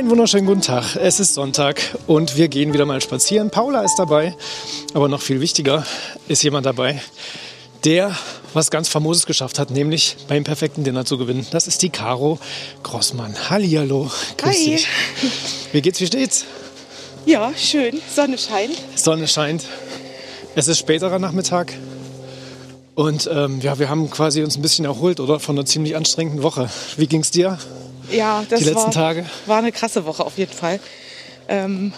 Einen wunderschönen guten Tag. Es ist Sonntag und wir gehen wieder mal spazieren. Paula ist dabei, aber noch viel wichtiger ist jemand dabei, der was ganz Famoses geschafft hat, nämlich beim perfekten Dinner zu gewinnen. Das ist die Caro Grossmann. Hallihallo. Grüß Hi. dich. Wie geht's, wie steht's? Ja, schön. Sonne scheint. Sonne scheint. Es ist späterer Nachmittag. Und ähm, ja, wir haben quasi uns ein bisschen erholt, oder? Von einer ziemlich anstrengenden Woche. Wie ging's dir? Ja, das Die letzten war, Tage? war eine krasse Woche auf jeden Fall. Ähm,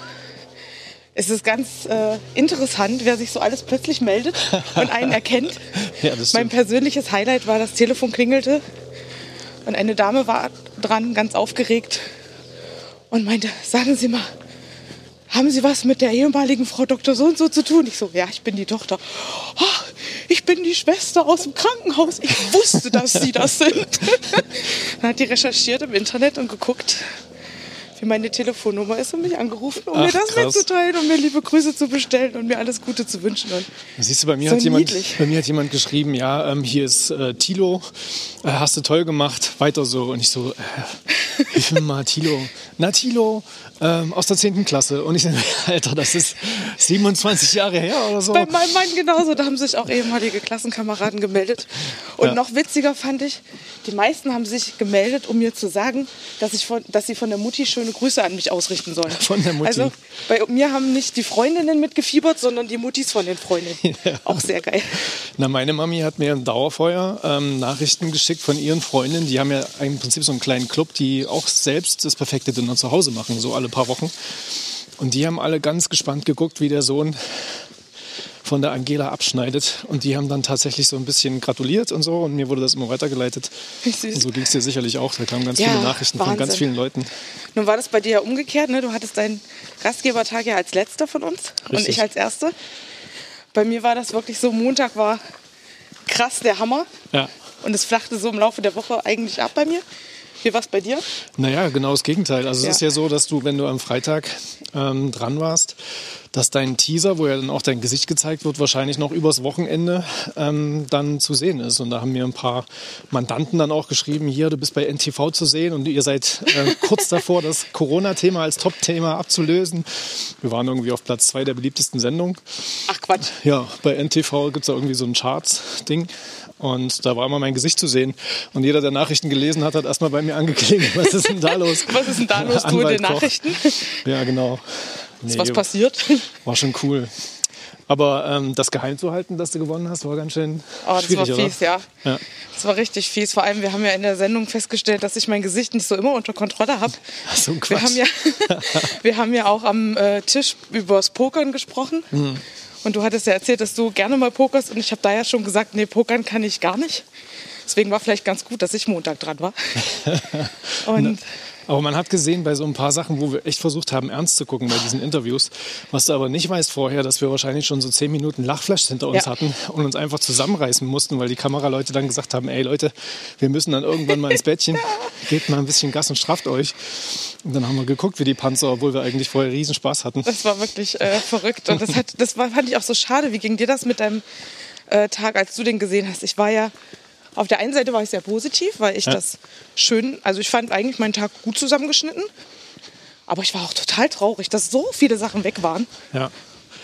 es ist ganz äh, interessant, wer sich so alles plötzlich meldet und einen erkennt. Ja, mein persönliches Highlight war, das Telefon klingelte und eine Dame war dran, ganz aufgeregt und meinte, sagen Sie mal, haben Sie was mit der ehemaligen Frau Dr. So und so zu tun? Ich so, ja, ich bin die Tochter. "Ah, ich bin die Schwester aus dem Krankenhaus. Ich wusste, dass Sie das sind. Dann hat die recherchiert im Internet und geguckt, wie meine Telefonnummer ist und mich angerufen, um Ach, mir das krass. mitzuteilen und mir liebe Grüße zu bestellen und mir alles Gute zu wünschen. Und Siehst du, bei mir, So hat jemand, niedlich. bei mir hat jemand geschrieben, ja, ähm, hier ist äh, Tilo, äh, hast du toll gemacht, weiter so. Und ich so, äh, wie viel mal Tilo? Na, Tilo, ähm, aus der 10. Klasse. Und ich so, Alter, das ist 27 Jahre her oder so. Bei meinem Mann genauso, da haben sich auch ehemalige Klassenkameraden gemeldet. Und Ja. noch witziger fand ich, die meisten haben sich gemeldet, um mir zu sagen, dass, ich von, dass sie von der Mutti schöne Grüße an mich ausrichten sollen. Von der Mutti. Also bei mir haben nicht die Freundinnen mitgefiebert, sondern die Muttis von den Freundinnen. Auch sehr geil. Na, meine Mami hat mir im Dauerfeuer ähm, Nachrichten geschickt von ihren Freundinnen. Die haben ja im Prinzip so einen kleinen Club, die auch selbst das perfekte Dinner zu Hause machen, so alle paar Wochen. Und die haben alle ganz gespannt geguckt, wie der Sohn von der Angela abschneidet. Und die haben dann tatsächlich so ein bisschen gratuliert und so. Und mir wurde das immer weitergeleitet. Und so ging es dir sicherlich auch. Da kamen ganz Ja, viele Nachrichten von ganz Wahnsinn. vielen Leuten. Nun war das bei dir ja umgekehrt, ne? Du hattest deinen Gastgebertag ja als letzter von uns und Richtig. ich als erste. Bei mir war das wirklich so, Montag war krass der Hammer. Ja. Und es flachte so im Laufe der Woche eigentlich ab bei mir. Wie war es bei dir? Naja, genau das Gegenteil. Also Ja. es ist ja so, dass du, wenn du am Freitag ähm, dran warst, dass dein Teaser, wo ja dann auch dein Gesicht gezeigt wird, wahrscheinlich noch übers Wochenende ähm, dann zu sehen ist. Und da haben mir ein paar Mandanten dann auch geschrieben, hier, du bist bei NTV zu sehen und ihr seid äh, kurz davor, das Corona-Thema als Top-Thema abzulösen. Wir waren irgendwie auf Platz zwei der beliebtesten Sendungen. Ach Quatsch. Ja, bei NTV gibt es da irgendwie so ein Charts-Ding. Und da war immer mein Gesicht zu sehen. Und jeder, der Nachrichten gelesen hat, hat erstmal bei mir angeklingelt. Was ist denn da los? Was ist denn da los, du in den. Nachrichten? Ja, genau. Ist Nee, was passiert? War schon cool. Aber ähm, das geheim zu halten, dass du gewonnen hast, war ganz schön Oh, das war fies, ja. Ja. Das war richtig fies. Vor allem, wir haben ja in der Sendung festgestellt, dass ich mein Gesicht nicht so immer unter Kontrolle habe. Ach, so ein Wir Quatsch. haben ja, wir haben ja auch am äh, Tisch über das Pokern gesprochen. Mhm. Und du hattest ja erzählt, dass du gerne mal pokerst. Und ich habe da ja schon gesagt, nee, pokern kann ich gar nicht. Deswegen war vielleicht ganz gut, dass ich Montag dran war. Und Aber man hat gesehen bei so ein paar Sachen, wo wir echt versucht haben, ernst zu gucken bei diesen Interviews, was du aber nicht weißt vorher, dass wir wahrscheinlich schon so zehn Minuten Lachflash hinter uns Ja. hatten und uns einfach zusammenreißen mussten, weil die Kameraleute dann gesagt haben, ey Leute, wir müssen dann irgendwann mal ins Bettchen, gebt mal ein bisschen Gas und strafft euch. Und dann haben wir geguckt wie die Panzer, obwohl wir eigentlich vorher riesen Spaß hatten. das war wirklich äh, verrückt. Und das, hat, das war, fand ich auch so schade. Wie ging dir das mit deinem äh, Tag, als du den gesehen hast? Ich war ja, auf der einen Seite war ich sehr positiv, weil ich Ja. das schön, also ich fand eigentlich meinen Tag gut zusammengeschnitten. Aber ich war auch total traurig, dass so viele Sachen weg waren. Ja.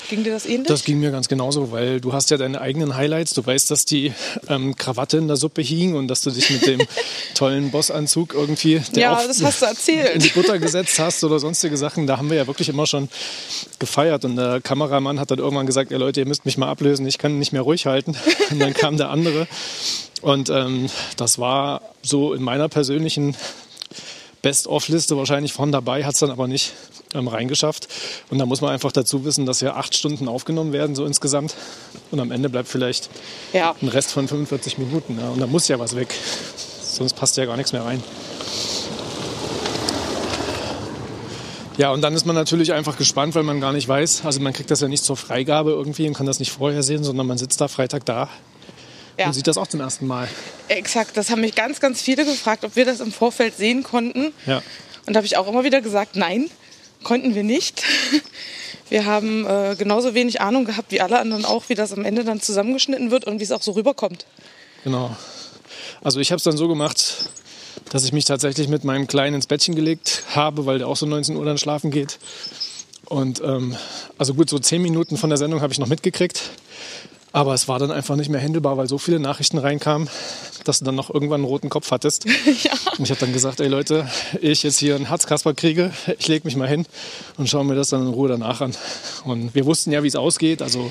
Ging dir das ähnlich? Das ging mir ganz genauso, weil du hast ja deine eigenen Highlights. Du weißt, dass die ähm, Krawatte in der Suppe hing und dass du dich mit dem tollen Bossanzug irgendwie Ja, das hast du erzählt. in die Butter gesetzt hast oder sonstige Sachen. Da haben wir ja wirklich immer schon gefeiert. Und der Kameramann hat dann irgendwann gesagt, ja Leute, ihr müsst mich mal ablösen, ich kann nicht mehr ruhig halten. Und dann kam der andere. Und ähm, das war so in meiner persönlichen Best-of-Liste wahrscheinlich von dabei, hat es dann aber nicht ähm, reingeschafft. Und da muss man einfach dazu wissen, dass ja acht Stunden aufgenommen werden, so insgesamt. Und am Ende bleibt vielleicht ja. ein Rest von 45 Minuten. Ja. Und da muss ja was weg. Sonst passt ja gar nichts mehr rein. Ja, und dann ist man natürlich einfach gespannt, weil man gar nicht weiß. Also man kriegt das ja nicht zur Freigabe irgendwie und kann das nicht vorher sehen, sondern man sitzt da Freitag da ja. und sieht das auch zum ersten Mal. Exakt, das haben mich ganz, ganz viele gefragt, ob wir das im Vorfeld sehen konnten. Ja. Und da habe ich auch immer wieder gesagt, nein, konnten wir nicht. Wir haben äh, genauso wenig Ahnung gehabt wie alle anderen auch, wie das am Ende dann zusammengeschnitten wird und wie es auch so rüberkommt. Genau. Also ich habe es dann so gemacht, dass ich mich tatsächlich mit meinem Kleinen ins Bettchen gelegt habe, weil der auch so 19 Uhr dann schlafen geht. Und ähm, also gut, so zehn Minuten von der Sendung habe ich noch mitgekriegt. Aber es war dann einfach nicht mehr händelbar, weil so viele Nachrichten reinkamen, dass du dann noch irgendwann einen roten Kopf hattest. ja. Und ich habe dann gesagt, ey Leute, ich jetzt hier einen Herzkasper kriege, ich lege mich mal hin und schaue mir das dann in Ruhe danach an. Und wir wussten ja, wie es ausgeht. Also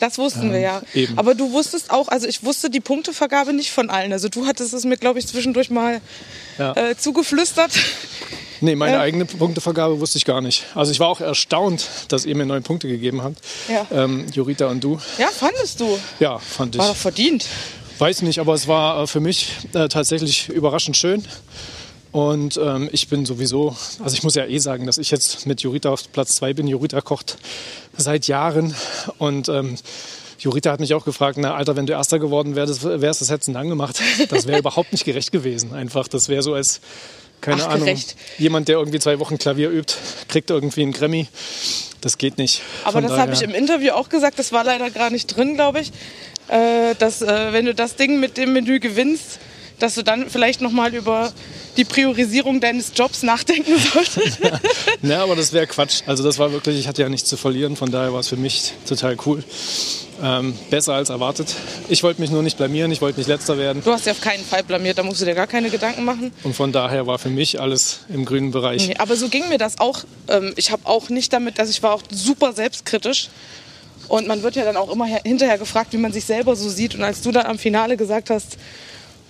Das wussten wir ja. eben. Aber du wusstest auch, also ich wusste die Punktevergabe nicht von allen. Also du hattest es mir, glaube ich, zwischendurch mal Ja. äh, zugeflüstert. Nee, meine Äh. eigene Punktevergabe wusste ich gar nicht. Also ich war auch erstaunt, dass ihr mir neun Punkte gegeben habt. Ja. Ähm, Jurita und du. Ja, fandest du? Ja, fand ich. War doch verdient. Weiß nicht, aber es war äh, für mich äh, tatsächlich überraschend schön. Und ähm, ich bin sowieso, also ich muss ja eh sagen, dass ich jetzt mit Jurita auf Platz zwei bin. Jurita kocht seit Jahren und ähm, Jurita hat mich auch gefragt, na Alter, wenn du Erster geworden wärst, wärst das hättest du dann gemacht. Das wäre überhaupt nicht gerecht gewesen. Einfach, das wäre so als, keine Ach, Ahnung, gerecht. jemand, der irgendwie zwei Wochen Klavier übt, kriegt irgendwie einen Grammy. Das geht nicht. Aber Von das habe ich im Interview auch gesagt, das war leider gar nicht drin, glaube ich. Äh, dass, äh, wenn du das Ding mit dem Menü gewinnst, dass du dann vielleicht nochmal über die Priorisierung deines Jobs nachdenken solltest. Ja, aber das wäre Quatsch. Also das war wirklich, ich hatte ja nichts zu verlieren, von daher war es für mich total cool. Ähm, besser als erwartet. Ich wollte mich nur nicht blamieren, ich wollte nicht letzter werden. Du hast ja auf keinen Fall blamiert, da musst du dir gar keine Gedanken machen. Und von daher war für mich alles im grünen Bereich. Nee, aber so ging mir das auch. Ähm, ich habe auch nicht damit, dass ich war auch super selbstkritisch. Und man wird ja dann auch immer her- hinterher gefragt, wie man sich selber so sieht. Und als du dann am Finale gesagt hast,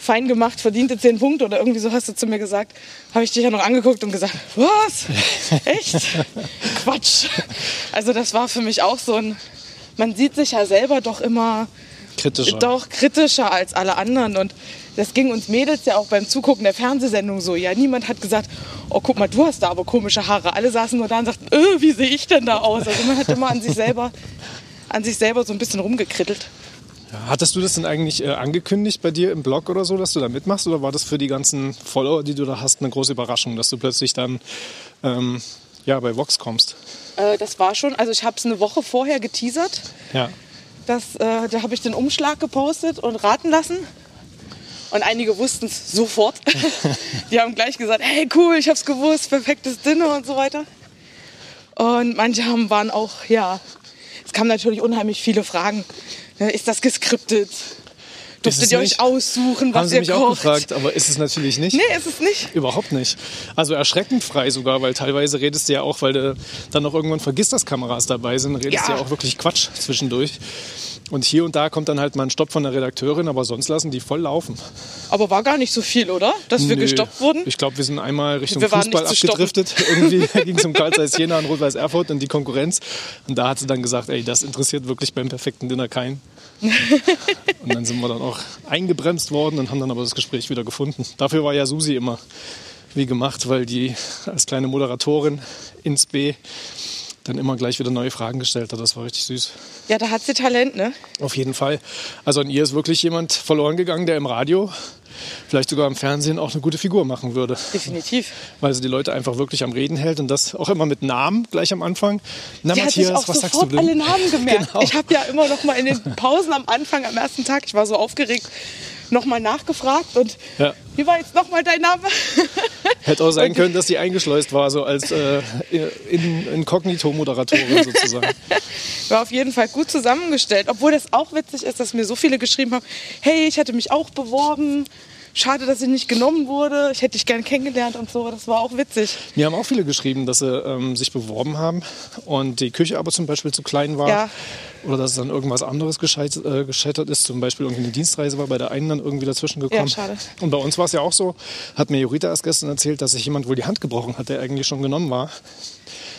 fein gemacht, verdiente zehn Punkte oder irgendwie so hast du zu mir gesagt, habe ich dich ja noch angeguckt und gesagt, was? Echt? Quatsch. Also das war für mich auch so ein, man sieht sich ja selber doch immer Kritischer. doch kritischer als alle anderen. Und das ging uns Mädels ja auch beim Zugucken der Fernsehsendung so. Ja, niemand hat gesagt, oh, guck mal, du hast da aber komische Haare. Alle saßen nur da und sagten, äh, wie sehe ich denn da aus? Also man hat immer an sich selber, an sich selber so ein bisschen rumgekrittelt. Hattest du das denn eigentlich äh, angekündigt bei dir im Blog oder so, dass du da mitmachst? Oder war das für die ganzen Follower, die du da hast, eine große Überraschung, dass du plötzlich dann ähm, ja, bei Vox kommst? Äh, das war schon, also ich habe es eine Woche vorher geteasert. Ja. Das, äh, da habe ich den Umschlag gepostet und raten lassen. Und einige wussten es sofort. Die haben gleich gesagt, hey cool, ich hab's gewusst, perfektes Dinner und so weiter. Und manche haben, waren auch, ja, es kamen natürlich unheimlich viele Fragen. Ist das geskriptet? es Durftet ihr euch nicht? aussuchen, was Haben sie ihr mich kocht? auch gefragt, aber ist es natürlich nicht. Nee, ist es nicht. Überhaupt nicht. Also erschreckend frei sogar, weil teilweise redest du ja auch, weil du dann noch irgendwann vergisst, dass Kameras dabei sind, redest du Ja. ja auch wirklich Quatsch zwischendurch. Und hier und da kommt dann halt mal ein Stopp von der Redakteurin, aber sonst lassen die voll laufen. Aber war gar nicht so viel, oder? Dass wir Nö. gestoppt wurden? Ich glaube, wir sind einmal Richtung Wir waren Fußball abgedriftet. Irgendwie ging es um Karl Zeiss Jena und Rot-Weiß Erfurt und die Konkurrenz. Und da hat sie dann gesagt, ey, das interessiert wirklich beim perfekten Dinner keinen. und dann sind wir dann auch eingebremst worden und haben dann aber das Gespräch wieder gefunden. Dafür war ja Susi immer wie gemacht, weil die als kleine Moderatorin ins B dann immer gleich wieder neue Fragen gestellt hat. Das war richtig süß. Ja, da hat sie Talent, ne? Auf jeden Fall. Also an ihr ist wirklich jemand verloren gegangen, der im Radio, vielleicht sogar im Fernsehen auch eine gute Figur machen würde. Definitiv. Weil sie die Leute einfach wirklich am Reden hält und das auch immer mit Namen gleich am Anfang. Na Sie hat sich Matthias, auch was sagst du sofort denn? alle Namen gemerkt. Genau. Ich habe ja immer noch mal in den Pausen am Anfang, am ersten Tag, ich war so aufgeregt, noch mal nachgefragt und Ja. wie war jetzt noch mal dein Name? Hätte auch sein können, dass sie eingeschleust war, so als äh, in, Inkognito-Moderatorin sozusagen. War auf jeden Fall gut zusammengestellt, obwohl das auch witzig ist, dass mir so viele geschrieben haben, hey, ich hatte mich auch beworben. Schade, dass ich nicht genommen wurde. Ich hätte dich gern kennengelernt und so. Das war auch witzig. Mir haben auch viele geschrieben, dass sie ähm, sich beworben haben und die Küche aber zum Beispiel zu klein war. Ja. Oder dass dann irgendwas anderes gescheit, äh, gescheitert ist. Zum Beispiel irgendwie eine Dienstreise war bei der einen dann irgendwie dazwischen gekommen. Ja, schade. Und bei uns war es ja auch so, hat mir Jurita erst gestern erzählt, dass sich jemand wohl die Hand gebrochen hat, der eigentlich schon genommen war.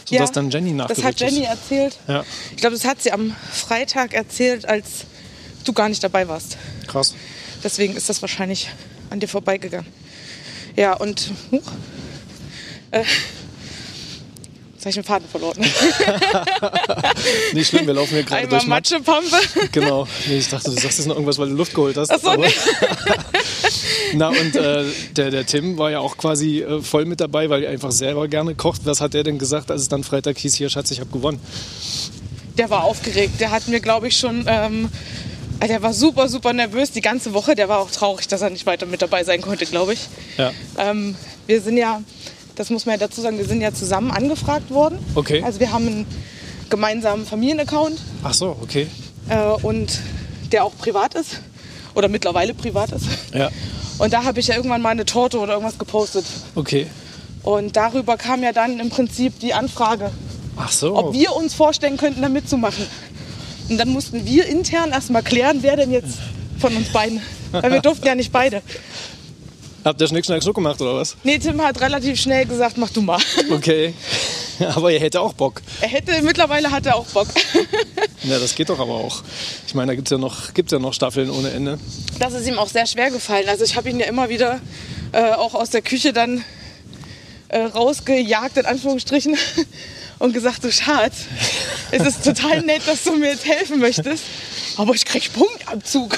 Sodass Ja, dann Jenny Das nachgerückt hat Jenny ist. erzählt. Ja, Ich glaube, das hat sie am Freitag erzählt, als du gar nicht dabei warst. krass. Deswegen ist das wahrscheinlich an dir vorbeigegangen. Ja, und. Huch, äh, jetzt habe ich den Faden verloren. Nicht schlimm, wir laufen hier gerade Einmal durch Matsch. Matschepampe. Genau. Nee, ich dachte, du sagst jetzt noch irgendwas, weil du Luft geholt hast. Ach so, nee. Na, und äh, der, der Tim war ja auch quasi äh, voll mit dabei, weil er einfach selber gerne kocht. Was hat er denn gesagt, als es dann Freitag hieß, hier, Schatz, ich habe gewonnen? Der war aufgeregt. Der hat mir, glaube ich, schon ähm, Also er war super, super nervös die ganze Woche. Der war auch traurig, dass er nicht weiter mit dabei sein konnte, glaube ich. Ja. Ähm, wir sind ja, das muss man ja dazu sagen, wir sind ja zusammen angefragt worden. Okay. Also wir haben einen gemeinsamen Familienaccount Ach so, okay. äh, und der auch privat ist oder mittlerweile privat ist. Ja. Und da habe ich ja irgendwann mal eine Torte oder irgendwas gepostet. Okay. Und darüber kam ja dann im Prinzip die Anfrage, Ach so. ob wir uns vorstellen könnten, da mitzumachen. Und dann mussten wir intern erstmal klären, wer denn jetzt von uns beiden. Weil wir durften ja nicht beide. Habt ihr Schnick, Schnack, Schnuck gemacht oder was? Nee, Tim hat relativ schnell gesagt, mach du mal. Okay. Aber ihr hättet auch Bock. Er hätte, mittlerweile hat er auch Bock. Ja, das geht doch aber auch. Ich meine, da gibt es ja, noch- gibt's ja noch Staffeln ohne Ende. Das ist ihm auch sehr schwer gefallen. Also ich habe ihn ja immer wieder äh, auch aus der Küche dann äh, rausgejagt, in Anführungsstrichen, und gesagt, du Schatz, es ist total nett, dass du mir jetzt helfen möchtest, aber ich krieg Punktabzug.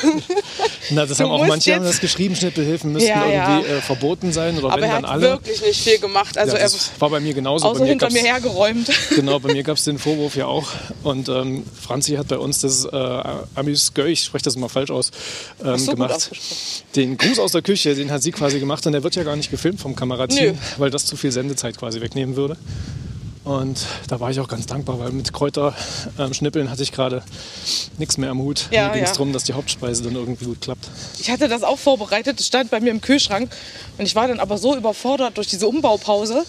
Na, das Du haben auch manche haben das geschrieben, Schnippelhilfen müssten Ja, irgendwie ja. Äh, verboten sein oder aber wenn er dann hat alle. wirklich nicht viel gemacht. Also ja, er das war bei mir genauso. außer bei mir hinter mir hergeräumt. Genau, bei mir gab es den Vorwurf ja auch. Und ähm, Franzi hat bei uns das äh, Amis Göy, ich spreche das immer falsch aus, ähm, so, gemacht. Den Gruß aus der Küche, den hat sie quasi gemacht und der wird ja gar nicht gefilmt vom Kamerateam, Nö. weil das zu viel Sendezeit quasi wegnehmen würde. Und da war ich auch ganz dankbar, weil mit Kräuterschnippeln hatte ich gerade nichts mehr am Hut. Ja, Mir ging es ja. darum, dass die Hauptspeise dann irgendwie gut klappt. Ich hatte das auch vorbereitet, es stand bei mir im Kühlschrank und ich war dann aber so überfordert durch diese Umbaupause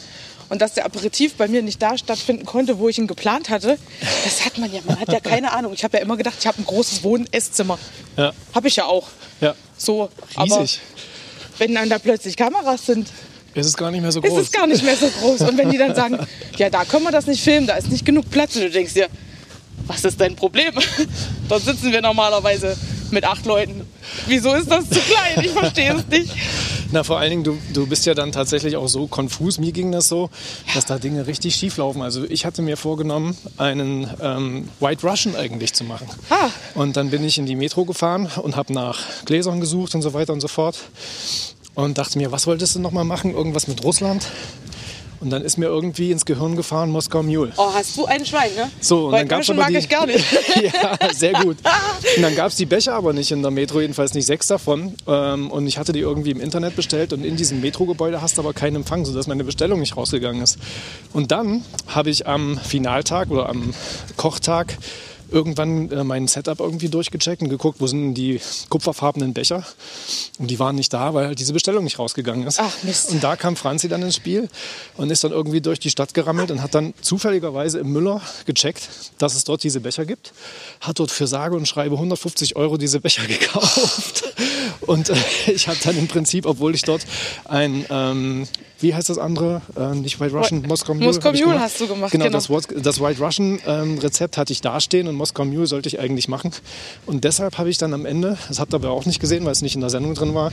und dass der Aperitif bei mir nicht da stattfinden konnte, wo ich ihn geplant hatte. Das hat man ja, man hat ja keine Ahnung. Ich habe ja immer gedacht, ich habe ein großes Wohn-Esszimmer. Ja, Habe ich ja auch. ja. So, aber Riesig. wenn dann da plötzlich Kameras sind, Es ist gar nicht mehr so ist groß. es gar nicht mehr so groß. Und wenn die dann sagen, ja, da können wir das nicht filmen, da ist nicht genug Platz. Und du denkst dir, was ist dein Problem? Dort sitzen wir normalerweise mit acht Leuten. Wieso ist das zu klein? Ich verstehe es nicht. Na, vor allen Dingen, du, du bist ja dann tatsächlich auch so konfus. Mir ging das so, dass da Dinge richtig schief laufen. Also ich hatte mir vorgenommen, einen ähm, White Russian eigentlich zu machen. Ah. Und dann bin ich in die Metro gefahren und habe nach Gläsern gesucht und so weiter und so fort. Und dachte mir, was wolltest du noch mal machen? Irgendwas mit Russland? Und dann ist mir irgendwie ins Gehirn gefahren Moskau Mule. Oh, hast du ein Schwein, ne? So, und Weil dann gab's aber mag die- ich gar nicht. ja, sehr gut. Und dann gab es die Becher aber nicht in der Metro, jedenfalls nicht sechs davon. Ähm, und ich hatte die irgendwie im Internet bestellt und in diesem Metrogebäude hast du aber keinen Empfang, sodass meine Bestellung nicht rausgegangen ist. Und dann habe ich am Finaltag oder am Kochtag irgendwann äh, mein Setup irgendwie durchgecheckt und geguckt, wo sind die kupferfarbenen Becher. Und die waren nicht da, weil halt diese Bestellung nicht rausgegangen ist. Ach, Mist. Und da kam Franzi dann ins Spiel und ist dann irgendwie durch die Stadt gerammelt und hat dann zufälligerweise im Müller gecheckt, dass es dort diese Becher gibt. Hat dort für sage und schreibe 150 Euro diese Becher gekauft. Und äh, ich habe dann im Prinzip, obwohl ich dort ein, ähm, wie heißt das andere? Äh, nicht White Russian, Moskau Mule. Moskau Mule hast du gemacht, Genau, genau. Das, das White Russian ähm, Rezept hatte ich dastehen und Moskau Mule sollte ich eigentlich machen. Und deshalb habe ich dann am Ende, das habt ihr aber auch nicht gesehen, weil es nicht in der Sendung drin war,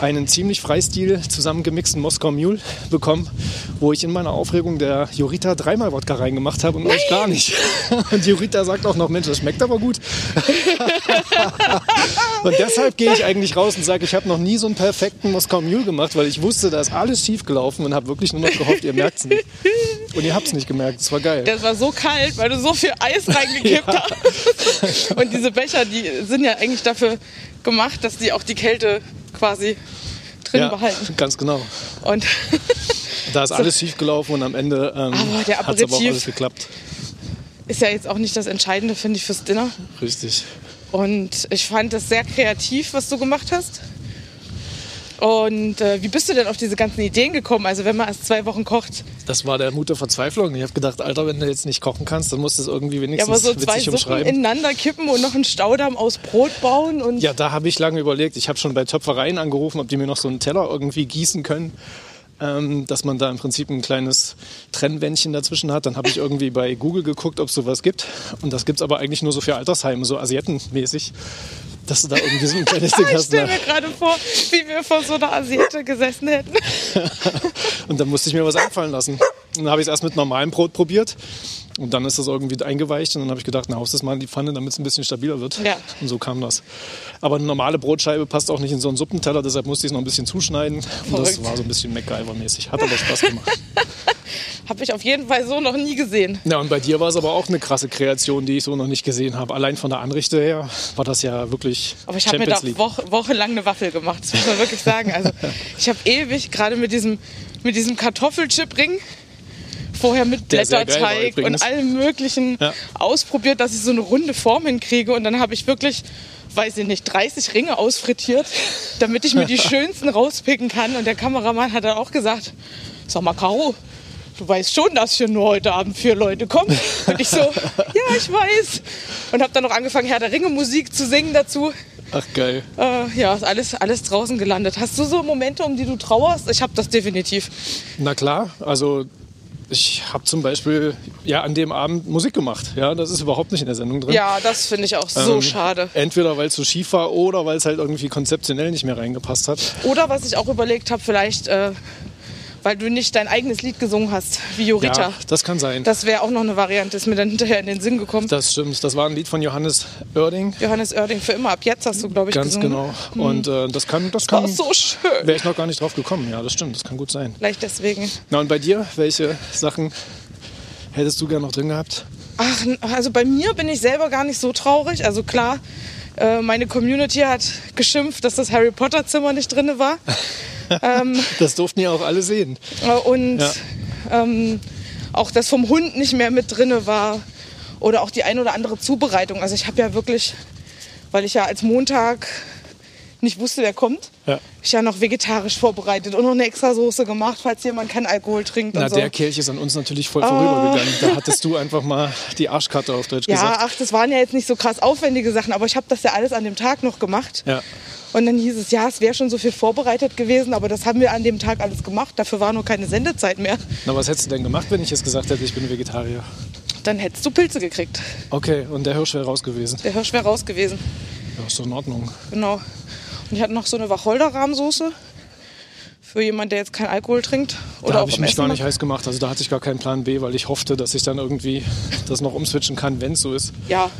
einen ziemlich freistil zusammengemixten Moskau Mule bekommen, wo ich in meiner Aufregung der Jurita dreimal Wodka reingemacht habe und euch gar nicht. Und Jurita sagt auch noch, Mensch, das schmeckt aber gut. Und deshalb gehe ich eigentlich raus und sage, ich habe noch nie so einen perfekten Moskau Mule gemacht, weil ich wusste, da ist alles schief gelaufen und habe wirklich nur noch gehofft, ihr merkt es nicht. Und ihr habt es nicht gemerkt, es war geil. Das war so kalt, weil du so viel Eis reingekippt hast. Und diese Becher, die sind ja eigentlich dafür gemacht, dass die auch die Kälte quasi drin Ja, behalten. ganz genau. Und Da ist alles schief gelaufen und am Ende ähm, hat es aber auch alles geklappt. ist ja jetzt auch nicht das Entscheidende, finde ich, fürs Dinner. Richtig. Und ich fand es sehr kreativ, was du gemacht hast. Und äh, wie bist du denn auf diese ganzen Ideen gekommen? Also wenn man erst zwei Wochen kocht. Das war der Mut der Verzweiflung. Ich habe gedacht, Alter, wenn du jetzt nicht kochen kannst, dann musst du es irgendwie Ja, wenigstens aber so zwei witzig Suppen ineinander kippen und noch einen Staudamm aus Brot bauen. Und Ja, da habe ich lange überlegt. Ich habe schon bei Töpfereien angerufen, ob die mir noch so einen Teller irgendwie gießen können. Ähm, dass man da im Prinzip ein kleines Trennwändchen dazwischen hat. Dann habe ich irgendwie bei Google geguckt, ob es sowas gibt. Und das gibt es aber eigentlich nur so für Altersheime, so asiatenmäßig. Dass du da irgendwie so ein kleines Ding ich hast. stelle Ne? mir gerade vor, wie wir vor so einer Asiate gesessen hätten. Und dann musste ich mir was einfallen lassen. Und dann habe ich es erst mit normalem Brot probiert. Und dann ist das irgendwie eingeweicht und dann habe ich gedacht, na, haust das mal in die Pfanne, damit es ein bisschen stabiler wird. Ja. Und so kam das. Aber eine normale Brotscheibe passt auch nicht in so einen Suppenteller, deshalb musste ich es noch ein bisschen zuschneiden. Und das Verrückt. war so ein bisschen MacGyver-mäßig. Hat aber Spaß gemacht. Habe ich auf jeden Fall so noch nie gesehen. ja, und bei dir war es aber auch eine krasse Kreation, die ich so noch nicht gesehen habe. Allein von der Anrichte her war das ja wirklich Aber ich habe mir da woche, wochenlang eine Waffel gemacht, das muss man wirklich sagen. Also ich habe ewig, gerade mit diesem, mit diesem Kartoffelchip-Ring, vorher mit geil Blätterteig und allem möglichen Ja. ausprobiert, dass ich so eine runde Form hinkriege. Und dann habe ich wirklich, weiß ich nicht, 30 Ringe ausfrittiert, damit ich mir die schönsten rauspicken kann. Und der Kameramann hat dann auch gesagt, sag mal, Caro, du weißt schon, dass hier nur heute Abend vier Leute kommen. Und ich so, ja, ich weiß. Und habe dann noch angefangen, Herr der Ringe Musik zu singen dazu. Ach geil. Äh, ja, ist alles, alles draußen gelandet. Hast du so Momente, um die du trauerst? Ich habe das definitiv. Na klar, also ich habe zum Beispiel ja an dem Abend Musik gemacht. Ja, das ist überhaupt nicht in der Sendung drin. Ja, das finde ich auch so Ähm, schade. Entweder weil es zu schief war oder weil es halt irgendwie konzeptionell nicht mehr reingepasst hat. Oder was ich auch überlegt habe, vielleicht, äh, weil du nicht dein eigenes Lied gesungen hast, wie Jorita. Ja, das kann sein. Das wäre auch noch eine Variante, ist mir dann hinterher in den Sinn gekommen. Das stimmt. Das war ein Lied von Johannes Oerding. Johannes Oerding für immer ab jetzt hast du, glaube ich, Ganz gesungen. genau. Und äh, das kann, das War kann. so schön. Wäre ich noch gar nicht drauf gekommen. Ja, das stimmt. Das kann gut sein. Vielleicht deswegen. Na und bei dir, welche Sachen hättest du gern noch drin gehabt? Ach, also bei mir bin ich selber gar nicht so traurig. Also klar, äh, meine Community hat geschimpft, dass das Harry Potter Zimmer nicht drin war. Das durften ja auch alle sehen. Äh, Und Ja. ähm, auch das vom Hund nicht mehr mit drinne war. Oder auch die ein oder andere Zubereitung. Also ich habe ja wirklich, weil ich ja als Montag nicht wusste, wer kommt, Ja. ich ja noch vegetarisch vorbereitet und noch eine extra Soße gemacht, falls jemand keinen Alkohol trinkt Na, so. der Kelch ist an uns natürlich voll vorübergegangen. Da hattest du einfach mal die Arschkarte auf Deutsch ja, gesagt. ach, das waren ja jetzt nicht so krass aufwendige Sachen, aber ich habe das ja alles an dem Tag noch gemacht. Ja. Und dann hieß es, ja, es wäre schon so viel vorbereitet gewesen, aber das haben wir an dem Tag alles gemacht. Dafür war nur keine Sendezeit mehr. Na, was hättest du denn gemacht, wenn ich jetzt gesagt hätte, ich bin Vegetarier? Dann hättest du Pilze gekriegt. Okay, und der Hirsch wäre raus gewesen. Der Hirsch wäre raus gewesen. Ja, ist doch in Ordnung. Genau. Und ich hatte noch so eine Wacholder-Rahmsoße. Für jemanden, der jetzt keinen Alkohol trinkt. Oder Da habe ich mich Essen gar nicht macht. heiß gemacht. Also da hatte ich gar keinen Plan B, weil ich hoffte, dass ich dann irgendwie das noch umswitchen kann, wenn es so ist. Ja,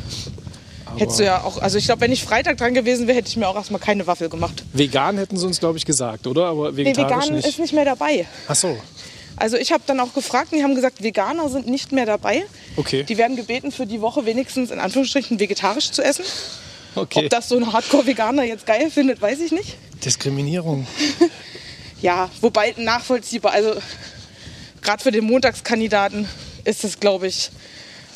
Aber hättest du ja auch. Also ich glaube, wenn ich Freitag dran gewesen wäre, hätte ich mir auch erstmal keine Waffel gemacht. Vegan hätten sie uns, glaube ich, gesagt, oder? Aber Nee, vegan nicht. ist nicht mehr dabei. Ach so, Also ich habe dann auch gefragt und die haben gesagt, Veganer sind nicht mehr dabei. okay. Die werden gebeten, für die Woche wenigstens in Anführungsstrichen vegetarisch zu essen. Okay. Ob das so ein Hardcore-Veganer jetzt geil findet, weiß ich nicht. Diskriminierung. Ja, wobei nachvollziehbar. Also gerade für den Montagskandidaten ist es, glaube ich,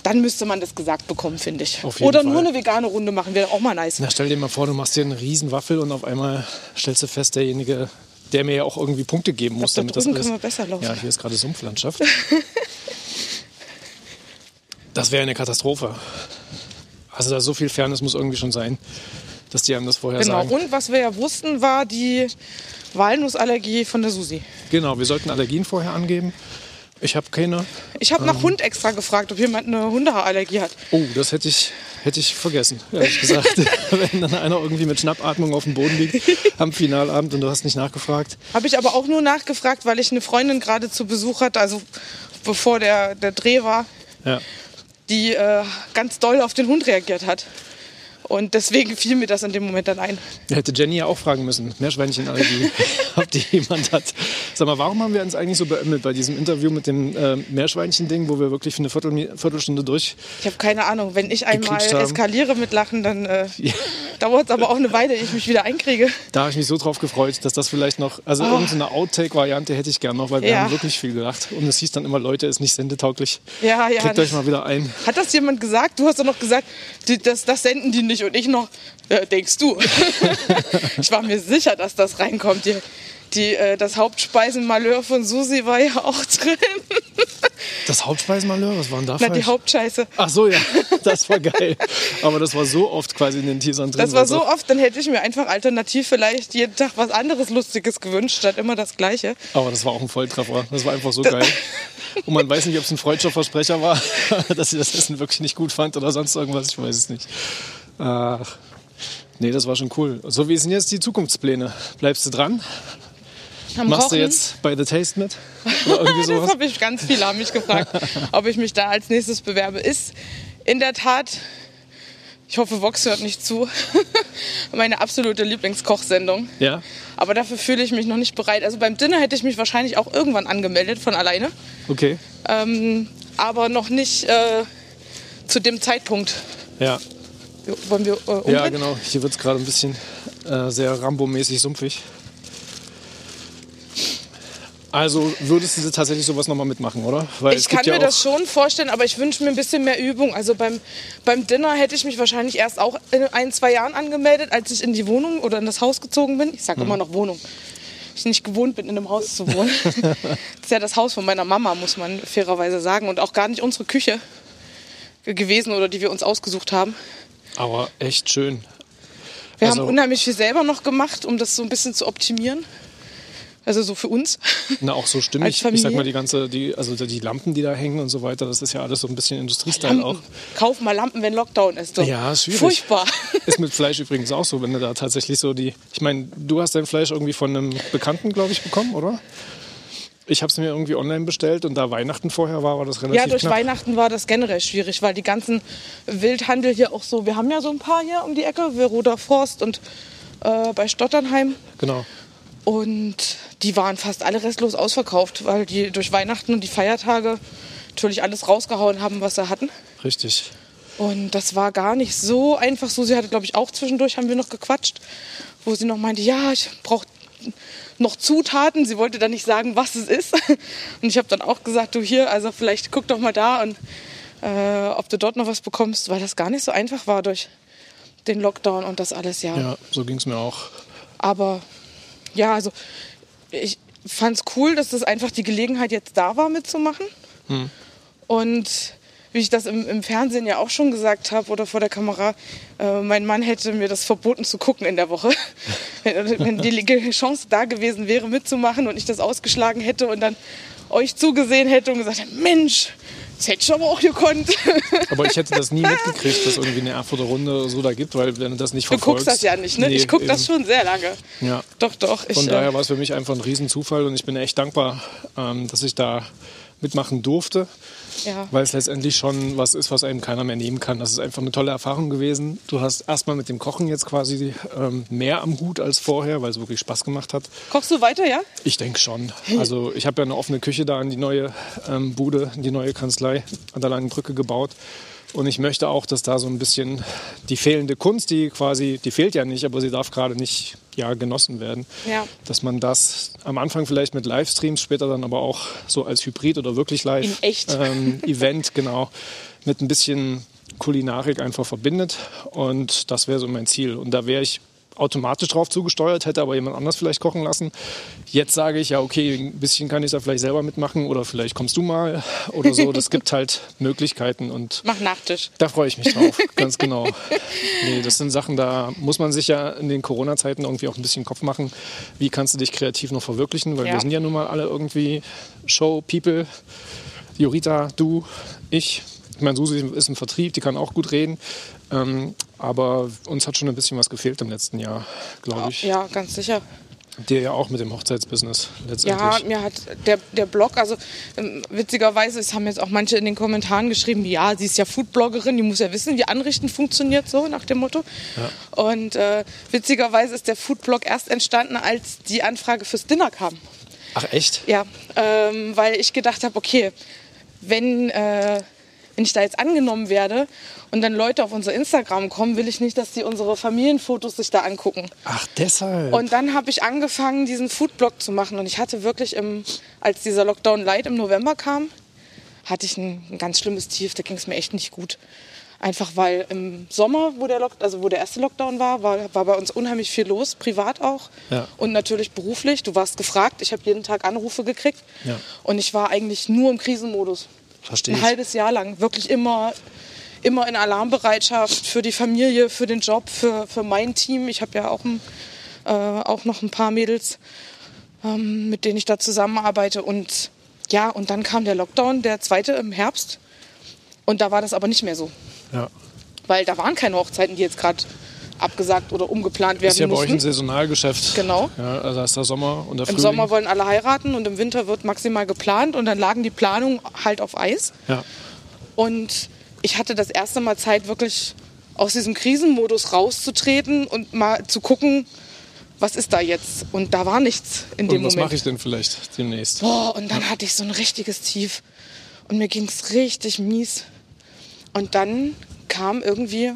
dann müsste man das gesagt bekommen, finde ich. Oder Fall. nur eine vegane Runde machen wäre auch mal nice. Na, stell dir mal vor, du machst dir eine riesen Waffel und auf einmal stellst du fest, derjenige, der mir ja auch irgendwie Punkte geben muss, da damit das alles... können wir besser laufen. Ja, hier ist gerade Sumpflandschaft. das wäre eine Katastrophe. Also da so viel Fairness muss irgendwie schon sein, dass die einem das vorher Genau. sagen. Und was wir ja wussten, war die Walnussallergie von der Susi. Genau, wir sollten Allergien vorher angeben. Ich habe keine. Ich habe Ähm. nach Hund extra gefragt, ob jemand eine Hundehaarallergie hat. Oh, das hätte ich, hätte ich vergessen, ehrlich gesagt. Wenn dann einer irgendwie mit Schnappatmung auf dem Boden liegt am Finalabend und du hast nicht nachgefragt. Habe ich aber auch nur nachgefragt, weil ich eine Freundin gerade zu Besuch hatte, also bevor der, der Dreh war, Ja. Die äh, ganz doll auf den Hund reagiert hat. Und deswegen fiel mir das in dem Moment dann ein. Hätte Jenny ja auch fragen müssen. Meerschweinchenallergie, ob die jemand hat. Sag mal, warum haben wir uns eigentlich so beömmelt bei diesem Interview mit dem äh, Meerschweinchen-Ding, wo wir wirklich für eine Viertel, Viertelstunde durch. Ich habe keine Ahnung, wenn ich einmal eskaliere mit Lachen, dann äh, dauert es aber auch eine Weile, ehe ich mich wieder einkriege. Da habe ich mich so drauf gefreut, dass das vielleicht noch. Also irgendeine Outtake-Variante hätte ich gern noch, weil wir Oh. Ja. haben wirklich viel gelacht. Und es hieß dann immer, Leute, ist nicht sendetauglich. Ja, ja. Kriegt euch mal wieder ein. Hat das jemand gesagt? Du hast doch noch gesagt, die, das, das senden die nicht. Und ich noch, äh, denkst du? ich war mir sicher, dass das reinkommt. Die, die, äh, das Hauptspeisenmalheur von Susi war ja auch drin. Das Hauptspeisenmalheur, was war denn da Na, die falsch? Hauptscheiße. Ach so, ja, das war geil. Aber das war so oft quasi in den Teasern drin. Das war so oft, dann hätte ich mir einfach alternativ vielleicht jeden Tag was anderes Lustiges gewünscht, statt immer das Gleiche. Aber das war auch ein Volltreffer. Das war einfach so geil. Und man weiß nicht, ob es ein freudscher Versprecher war, dass sie das Essen wirklich nicht gut fand oder sonst irgendwas. Ich weiß es nicht. Ach, nee, das war schon cool. So, wie sind jetzt die Zukunftspläne? Bleibst du dran? am Machst Kochen. du jetzt bei The Taste mit? Das habe ich ganz viele haben mich gefragt, ob ich mich da als nächstes bewerbe. Ist in der Tat, ich hoffe, Vox hört nicht zu, meine absolute Lieblingskochsendung. Ja. Aber dafür fühle ich mich noch nicht bereit. Also beim Dinner hätte ich mich wahrscheinlich auch irgendwann angemeldet von alleine. Okay. Ähm, aber noch nicht äh, zu dem Zeitpunkt. Ja. Wollen wir äh, umdrehen? Ja, genau. Hier wird es gerade ein bisschen äh, sehr Rambo-mäßig sumpfig. Also würdest du tatsächlich sowas nochmal mitmachen, oder? Weil Ich kann ja mir das schon vorstellen, aber ich wünsche mir ein bisschen mehr Übung. Also beim, beim Dinner hätte ich mich wahrscheinlich erst auch in ein, zwei Jahren angemeldet, als ich in die Wohnung oder in das Haus gezogen bin. Ich sage Hm. immer noch Wohnung. Ich nicht gewohnt bin, in einem Haus zu wohnen. das ist ja das Haus von meiner Mama, muss man fairerweise sagen. Und auch gar nicht unsere Küche gewesen oder die wir uns ausgesucht haben. Aber echt schön. Wir Also- haben unheimlich viel selber noch gemacht, um das so ein bisschen zu optimieren. Also so für uns. Na, auch so stimmig. Ich sag mal, die ganze, die, also die Lampen, die da hängen und so weiter, das ist ja alles so ein bisschen Industriestyle auch. Kauf mal Lampen, wenn Lockdown ist. Doch. Ja, ist schwierig. Furchtbar. Ist mit Fleisch übrigens auch so, wenn du da tatsächlich so die. Ich meine, du hast dein Fleisch irgendwie von einem Bekannten, glaube ich, bekommen, oder? Ich habe es mir irgendwie online bestellt und da Weihnachten vorher war, war das relativ Ja, durch knapp. Weihnachten war das generell schwierig, weil die ganzen Wildhandel hier auch so, wir haben ja so ein paar hier um die Ecke, Veroda Forst und äh, bei Stotternheim. Genau. Und die waren fast alle restlos ausverkauft, weil die durch Weihnachten und die Feiertage natürlich alles rausgehauen haben, was sie hatten. Richtig. Und das war gar nicht so einfach. Susi hatte, glaube ich, auch zwischendurch, haben wir noch gequatscht, wo sie noch meinte, ja, ich brauche noch Zutaten. Sie wollte dann nicht sagen, was es ist. Und ich habe dann auch gesagt, du hier, also vielleicht guck doch mal da und äh, ob du dort noch was bekommst, weil das gar nicht so einfach war durch den Lockdown und das alles, ja. Ja, so ging es mir auch. Aber ja, also ich fand es cool, dass das einfach die Gelegenheit jetzt da war, mitzumachen. Und wie ich das im, im Fernsehen ja auch schon gesagt habe oder vor der Kamera, äh, mein Mann hätte mir das verboten zu gucken in der Woche. wenn, wenn die Chance da gewesen wäre, mitzumachen und ich das ausgeschlagen hätte und dann euch zugesehen hätte und gesagt, hätte, Mensch, das hätte ich aber auch gekonnt. Aber ich hätte das nie mitgekriegt, dass es irgendwie eine Erfurter Runde so da gibt, weil wenn du das nicht Du verfolgst... guckst das ja nicht, ne? Nee, ich gucke das schon sehr lange. Ja. Doch, doch. Ich, Von äh, daher war es für mich einfach ein Riesenzufall und ich bin echt dankbar, ähm, dass ich da mitmachen durfte, ja. weil es letztendlich schon was ist, was einem keiner mehr nehmen kann. Das ist einfach eine tolle Erfahrung gewesen. Du hast erstmal mit dem Kochen jetzt quasi ähm, mehr am Hut als vorher, weil es wirklich Spaß gemacht hat. Kochst du weiter, ja? Ich denke schon. Also ich habe ja eine offene Küche da in die neue ähm, Bude, in die neue Kanzlei an der Langen Brücke gebaut. Und ich möchte auch, dass da so ein bisschen die fehlende Kunst, die quasi, die fehlt ja nicht, aber sie darf gerade nicht ja, genossen werden. Ja. Dass man das am Anfang vielleicht mit Livestreams, später dann aber auch so als Hybrid oder wirklich live. Ähm, Event, genau, mit ein bisschen Kulinarik einfach verbindet. Und das wäre so mein Ziel. Und da wäre ich automatisch drauf zugesteuert, hätte aber jemand anders vielleicht kochen lassen. Jetzt sage ich ja, okay, ein bisschen kann ich da vielleicht selber mitmachen oder vielleicht kommst du mal oder so. Das gibt halt Möglichkeiten und Mach Nachtisch. da freue ich mich drauf, ganz genau. Nee, das sind Sachen, da muss man sich ja in den Corona-Zeiten irgendwie auch ein bisschen Kopf machen. Wie kannst du dich kreativ noch verwirklichen? Weil Ja. wir sind ja nun mal alle irgendwie Show-People. Jorita, du, ich. Ich meine, Susi ist im Vertrieb, die kann auch gut reden. Ähm, aber uns hat schon ein bisschen was gefehlt im letzten Jahr, glaube ich. Ja, ganz sicher. Dir ja auch mit dem Hochzeitsbusiness Ja, letztendlich. mir hat der, der Blog, also ähm, witzigerweise, es haben jetzt auch manche in den Kommentaren geschrieben, ja, sie ist ja Foodbloggerin, die muss ja wissen, wie Anrichten funktioniert, so nach dem Motto. Und äh, witzigerweise ist der Foodblog erst entstanden, als die Anfrage fürs Dinner kam. Ach echt? Ja, ähm, weil ich gedacht habe, okay, wenn, äh, wenn ich da jetzt angenommen werde und dann Leute auf unser Instagram kommen, will ich nicht, dass sie unsere Familienfotos sich da angucken. Ach, deshalb. Und dann habe ich angefangen, diesen Foodblog zu machen. Und ich hatte wirklich, im, als dieser Lockdown Light im November kam, hatte ich ein, ein ganz schlimmes Tief. Da ging es mir echt nicht gut. Einfach weil im Sommer, wo der, Lock, also wo der erste Lockdown war, war, war bei uns unheimlich viel los, privat auch. Ja. Und natürlich beruflich. Du warst gefragt. Ich habe jeden Tag Anrufe gekriegt. Ja. Und ich war eigentlich nur im Krisenmodus. Verstehe Ein ich. halbes Jahr lang. Wirklich immer, immer in Alarmbereitschaft für die Familie, für den Job, für, für mein Team. Ich habe ja auch, ein, äh, auch noch ein paar Mädels, ähm, mit denen ich da zusammenarbeite. Und ja, und dann kam der Lockdown, der zweite im Herbst. Und da war das aber nicht mehr so. Ja. Weil da waren keine Hochzeiten, die jetzt gerade abgesagt oder umgeplant werden Ist ja bei euch ein. Saisonalgeschäft. Genau. Ja, also ist der Sommer und der Im Frühling. Sommer wollen alle heiraten und im Winter wird maximal geplant und dann lagen die Planungen halt auf Eis. ja. Und ich hatte das erste Mal Zeit, wirklich aus diesem Krisenmodus rauszutreten und mal zu gucken, was ist da jetzt? Und da war nichts in dem Und was Moment. mache ich denn vielleicht demnächst? Boah, und dann hatte ich so ein richtiges Tief. Und mir ging es richtig mies. Und dann kam irgendwie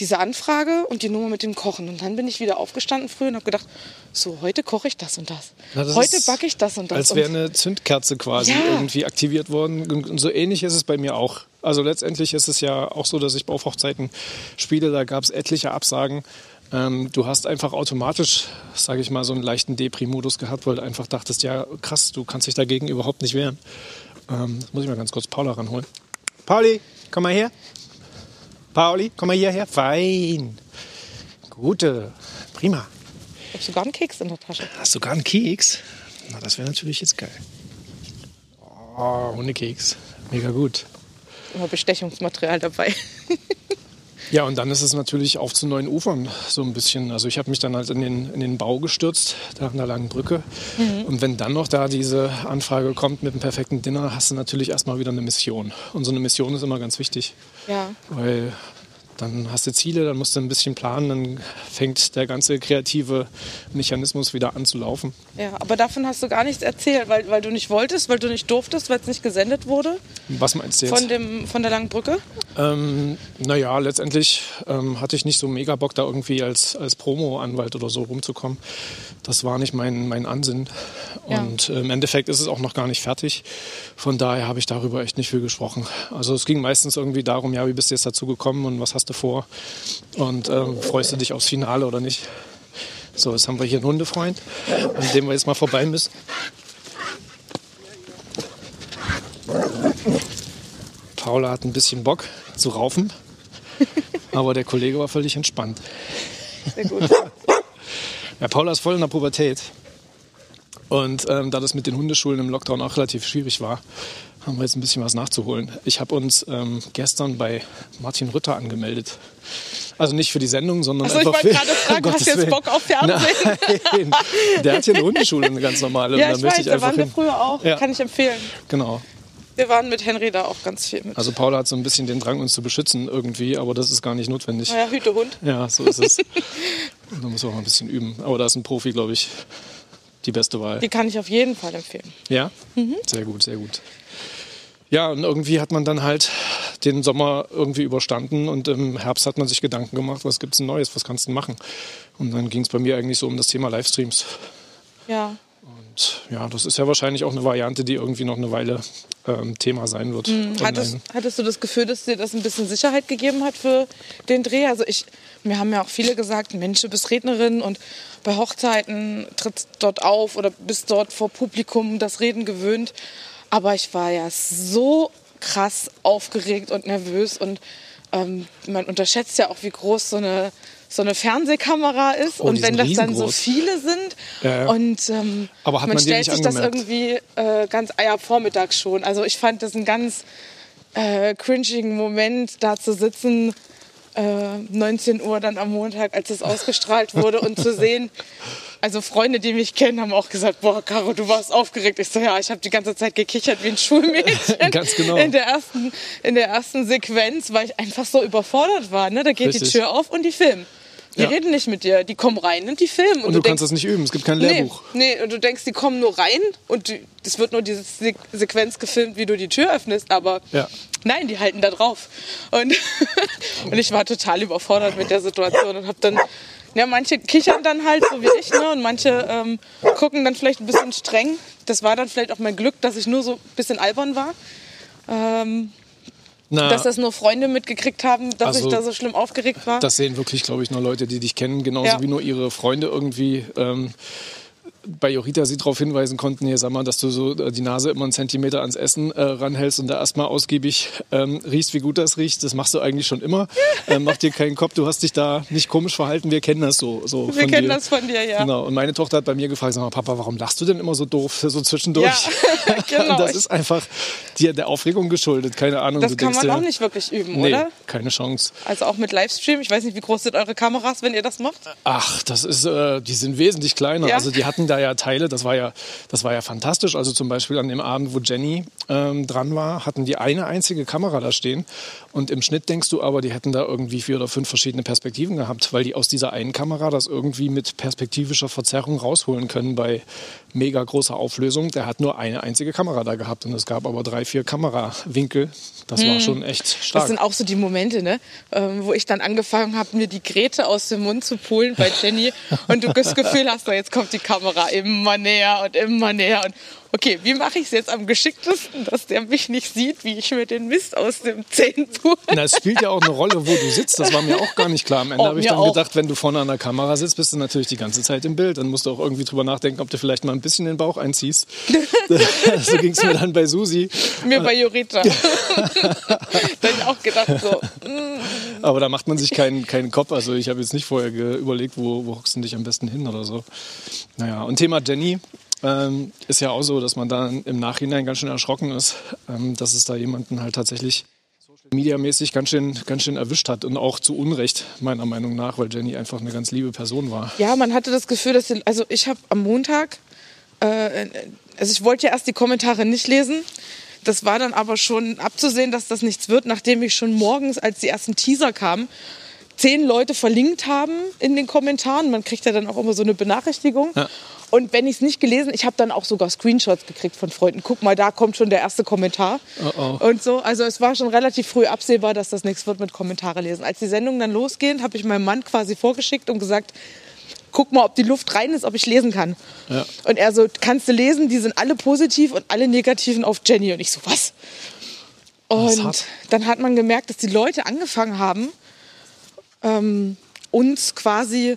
diese Anfrage und die Nummer mit dem Kochen. Und dann bin ich wieder aufgestanden früh und habe gedacht, so, heute koche ich das und das. Na, das heute backe ich das und das. Als wäre eine Zündkerze quasi Ja. irgendwie aktiviert worden. Und so ähnlich ist es bei mir auch. Also letztendlich ist es ja auch so, dass ich auf Hochzeiten spiele. Da gab es etliche Absagen. Ähm, du hast einfach automatisch, sage ich mal, so einen leichten Depri-Modus gehabt, weil du einfach dachtest, ja krass, du kannst dich dagegen überhaupt nicht wehren. Ähm, das muss ich mal ganz kurz Paula ranholen. Pauli, komm mal her. Pauli, komm mal hierher. Fein. Gute. Prima. ich habe sogar einen Keks in der Tasche. Hast du gar einen Keks? Na, das wäre natürlich jetzt geil. Oh, Hundekeks. Mega gut. Immer Bestechungsmaterial dabei. Ja, und dann ist es natürlich auf zu neuen Ufern so ein bisschen. Also ich habe mich dann halt in den, in den Bau gestürzt, da an der langen Brücke. Und wenn dann noch da diese Anfrage kommt mit einem perfekten Dinner, hast du natürlich erstmal wieder eine Mission. Und so eine Mission ist immer ganz wichtig, Ja. weil dann hast du Ziele, dann musst du ein bisschen planen, dann fängt der ganze kreative Mechanismus wieder an zu laufen. ja, aber davon hast du gar nichts erzählt, weil, weil du nicht wolltest, weil du nicht durftest, weil es nicht gesendet wurde Was meinst du jetzt? von, dem, von der langen Brücke. Ähm, naja, letztendlich ähm, hatte ich nicht so mega Bock, da irgendwie als, als Promo-Anwalt oder so rumzukommen. Das war nicht mein, mein Ansinn. Ja. Und äh, im Endeffekt ist es auch noch gar nicht fertig. Von daher habe ich darüber echt nicht viel gesprochen. Also es ging meistens irgendwie darum, ja, wie bist du jetzt dazu gekommen und was hast du vor? Und ähm, freust du dich aufs Finale oder nicht? So, jetzt haben wir hier einen Hundefreund, an dem wir jetzt mal vorbei müssen. Paula hat ein bisschen Bock zu raufen, aber der Kollege war völlig entspannt. Sehr gut. Ja, Paula ist voll in der Pubertät. Und ähm, da das mit den Hundeschulen im Lockdown auch relativ schwierig war, haben wir jetzt ein bisschen was nachzuholen. Ich habe uns ähm, gestern bei Martin Rütter angemeldet. Also nicht für die Sendung, sondern ich einfach wollte für... gerade fragen, um hast du jetzt Willen. Bock auf Fernsehen? Nein, der hat hier eine Hundeschule, eine ganz normale. Ja, Und ich da weiß, da einfach waren wir hin. früher auch. Ja. Kann ich empfehlen. Genau. Wir waren mit Henry da auch ganz viel mit. Also Paula hat so ein bisschen den Drang, uns zu beschützen irgendwie, aber das ist gar nicht notwendig. Naja, Hütehund. Ja, so ist es. da muss man auch ein bisschen üben. Aber da ist ein Profi, glaube ich, die beste Wahl. Die kann ich auf jeden Fall empfehlen. Ja? Sehr gut, sehr gut. Ja, und irgendwie hat man dann halt den Sommer irgendwie überstanden und im Herbst hat man sich Gedanken gemacht, was gibt's denn Neues, was kannst du denn machen? Und dann ging es bei mir eigentlich so um das Thema Livestreams. Ja. Und ja, das ist ja wahrscheinlich auch eine Variante, die irgendwie noch eine Weile ähm, Thema sein wird. Hattest, online. hattest du das Gefühl, dass dir das ein bisschen Sicherheit gegeben hat für den Dreh? Also ich, mir haben ja auch viele gesagt, Mensch, du bist Rednerin und bei Hochzeiten trittst dort auf oder bist dort vor Publikum das Reden gewöhnt. Aber ich war ja so krass aufgeregt und nervös und ähm, man unterschätzt ja auch, wie groß so eine so eine Fernsehkamera ist Oh, und wenn das dann so viele sind Ja, ja. und ähm, man man stellt sich das angemerkt? irgendwie äh, ganz eier vormittags schon. Also ich fand das einen ganz äh, cringigen Moment, da zu sitzen, äh, 19 Uhr dann am Montag, als es ausgestrahlt wurde und zu sehen, also Freunde, die mich kennen, haben auch gesagt, boah, Caro, du warst aufgeregt. Ich so, ja, ich habe die ganze Zeit gekichert wie ein Schulmädchen. Ganz genau. In der ersten, in der ersten Sequenz, weil ich einfach so überfordert war. Ne? Da geht Richtig. die Tür auf und die filmen. Die Ja. reden nicht mit dir, die kommen rein und die filmen. Und du kannst das nicht üben, es gibt kein Lehrbuch. Nee, nee, und du denkst, die kommen nur rein und es wird nur diese Se Sequenz gefilmt, wie du die Tür öffnest, aber Ja. nein, die halten da drauf. Und, und ich war total überfordert mit der Situation und habe dann, ja, manche kichern dann halt, so wie ich, ne, und manche ähm, gucken dann vielleicht ein bisschen streng. Das war dann vielleicht auch mein Glück, dass ich nur so ein bisschen albern war. Ähm, Na, dass das nur Freunde mitgekriegt haben, dass Also, ich da so schlimm aufgeregt war. Das sehen wirklich, glaube ich, nur Leute, die dich kennen, genauso Ja. wie nur ihre Freunde irgendwie ähm, bei Jorita sie darauf hinweisen konnten, hier sag mal, dass du so äh, die Nase immer einen Zentimeter ans Essen äh, ranhältst und da erstmal ausgiebig ähm, riechst, wie gut das riecht. Das machst du eigentlich schon immer. Ähm, mach dir keinen Kopf, du hast dich da nicht komisch verhalten. Wir kennen das so. so Wir kennen dir. das von dir, ja. Genau. Und meine Tochter hat bei mir gefragt, sag mal, Papa, warum lachst du denn immer so doof, so zwischendurch? Ja, genau. das ist einfach dir der Aufregung geschuldet. Keine Ahnung. Das kann man auch nicht wirklich üben, nee, oder? keine Chance. Also auch mit Livestream. Ich weiß nicht, wie groß sind eure Kameras, wenn ihr das macht? Ach, das ist, äh, die sind wesentlich kleiner. Ja. Also die hatten da ja Teile, das war ja, das war ja fantastisch. Also zum Beispiel an dem Abend, wo Jenny ähm, dran war, hatten die eine einzige Kamera da stehen. Und im Schnitt denkst du aber, die hätten da irgendwie vier oder fünf verschiedene Perspektiven gehabt, weil die aus dieser einen Kamera das irgendwie mit perspektivischer Verzerrung rausholen können bei mega großer Auflösung. Der hat nur eine einzige Kamera da gehabt und es gab aber drei, vier Kamerawinkel. Das war schon echt stark. Das sind auch so die Momente, ne? ähm, wo ich dann angefangen habe, mir die Grete aus dem Mund zu pulen bei Jenny. und du das Gefühl hast, so, jetzt kommt die Kamera immer näher und immer näher. Und okay, wie mache ich es jetzt am geschicktesten, dass der mich nicht sieht, wie ich mir den Mist aus dem Zähnen pule? Na, es spielt ja auch eine Rolle, wo du sitzt. Das war mir auch gar nicht klar. Am Ende Oh, habe ich dann auch. gedacht, wenn du vorne an der Kamera sitzt, bist du natürlich die ganze Zeit im Bild. Dann musst du auch irgendwie drüber nachdenken, ob du vielleicht mal ein bisschen den Bauch einziehst. so ging es mir dann bei Susi. Mir bei Jorita. da habe ich auch gedacht, so, Aber da macht man sich keinen, keinen Kopf. Also ich habe jetzt nicht vorher überlegt, wo, wo hockst du dich am besten hin oder so. Naja, und Thema Jenny. Ähm, ist ja auch so, dass man da im Nachhinein ganz schön erschrocken ist, ähm, dass es da jemanden halt tatsächlich mediamäßig ganz schön, ganz schön erwischt hat und auch zu Unrecht, meiner Meinung nach, weil Jenny einfach eine ganz liebe Person war. Ja, man hatte das Gefühl, dass die, also ich habe am Montag, äh, also ich wollte ja erst die Kommentare nicht lesen. Das war dann aber schon abzusehen, dass das nichts wird, nachdem ich schon morgens, als die ersten Teaser kamen, zehn Leute verlinkt haben in den Kommentaren. Man kriegt ja dann auch immer so eine Benachrichtigung. Ja. Und wenn ich es nicht gelesen, ich habe dann auch sogar Screenshots gekriegt von Freunden. Guck mal, da kommt schon der erste Kommentar. Oh, oh. Und so, also es war schon relativ früh absehbar, dass das nichts wird mit Kommentare lesen. Als die Sendung dann losgehen, habe ich meinem Mann quasi vorgeschickt und gesagt, guck mal, ob die Luft rein ist, ob ich lesen kann. Ja. Und er so, kannst du lesen, die sind alle positiv und alle negativen auf Jenny. Und ich so, was? Und dann hat man gemerkt, dass die Leute angefangen haben, ähm, uns quasi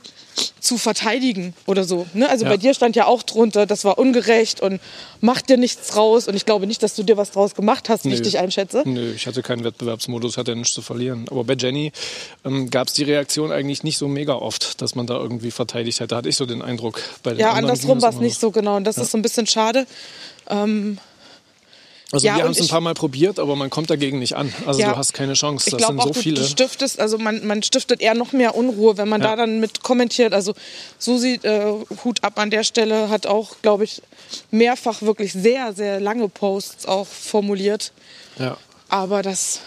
zu verteidigen oder so. Ne? Also Ja. bei dir stand ja auch drunter, das war ungerecht und mach dir nichts raus. Und ich glaube nicht, dass du dir was draus gemacht hast, wie ich dich einschätze. Nö, ich hatte keinen Wettbewerbsmodus, hatte nichts zu verlieren. Aber bei Jenny ähm, gab es die Reaktion eigentlich nicht so mega oft, dass man da irgendwie verteidigt hätte. Hatte ich so den Eindruck. Bei den Ja, anderen andersrum war es nicht so genau. Und das ist so ein bisschen schade. Also Ja, wir haben es ein ich- paar Mal probiert, aber man kommt dagegen nicht an. Also Ja. du hast keine Chance. Ich Das glaube sind auch, so du, viele. du stiftest, also man, man stiftet eher noch mehr Unruhe, wenn man Ja. da dann mit kommentiert. Also Susi, äh, Hut ab an der Stelle, hat auch, glaube ich, mehrfach wirklich sehr, sehr lange Posts auch formuliert. ja. Aber das,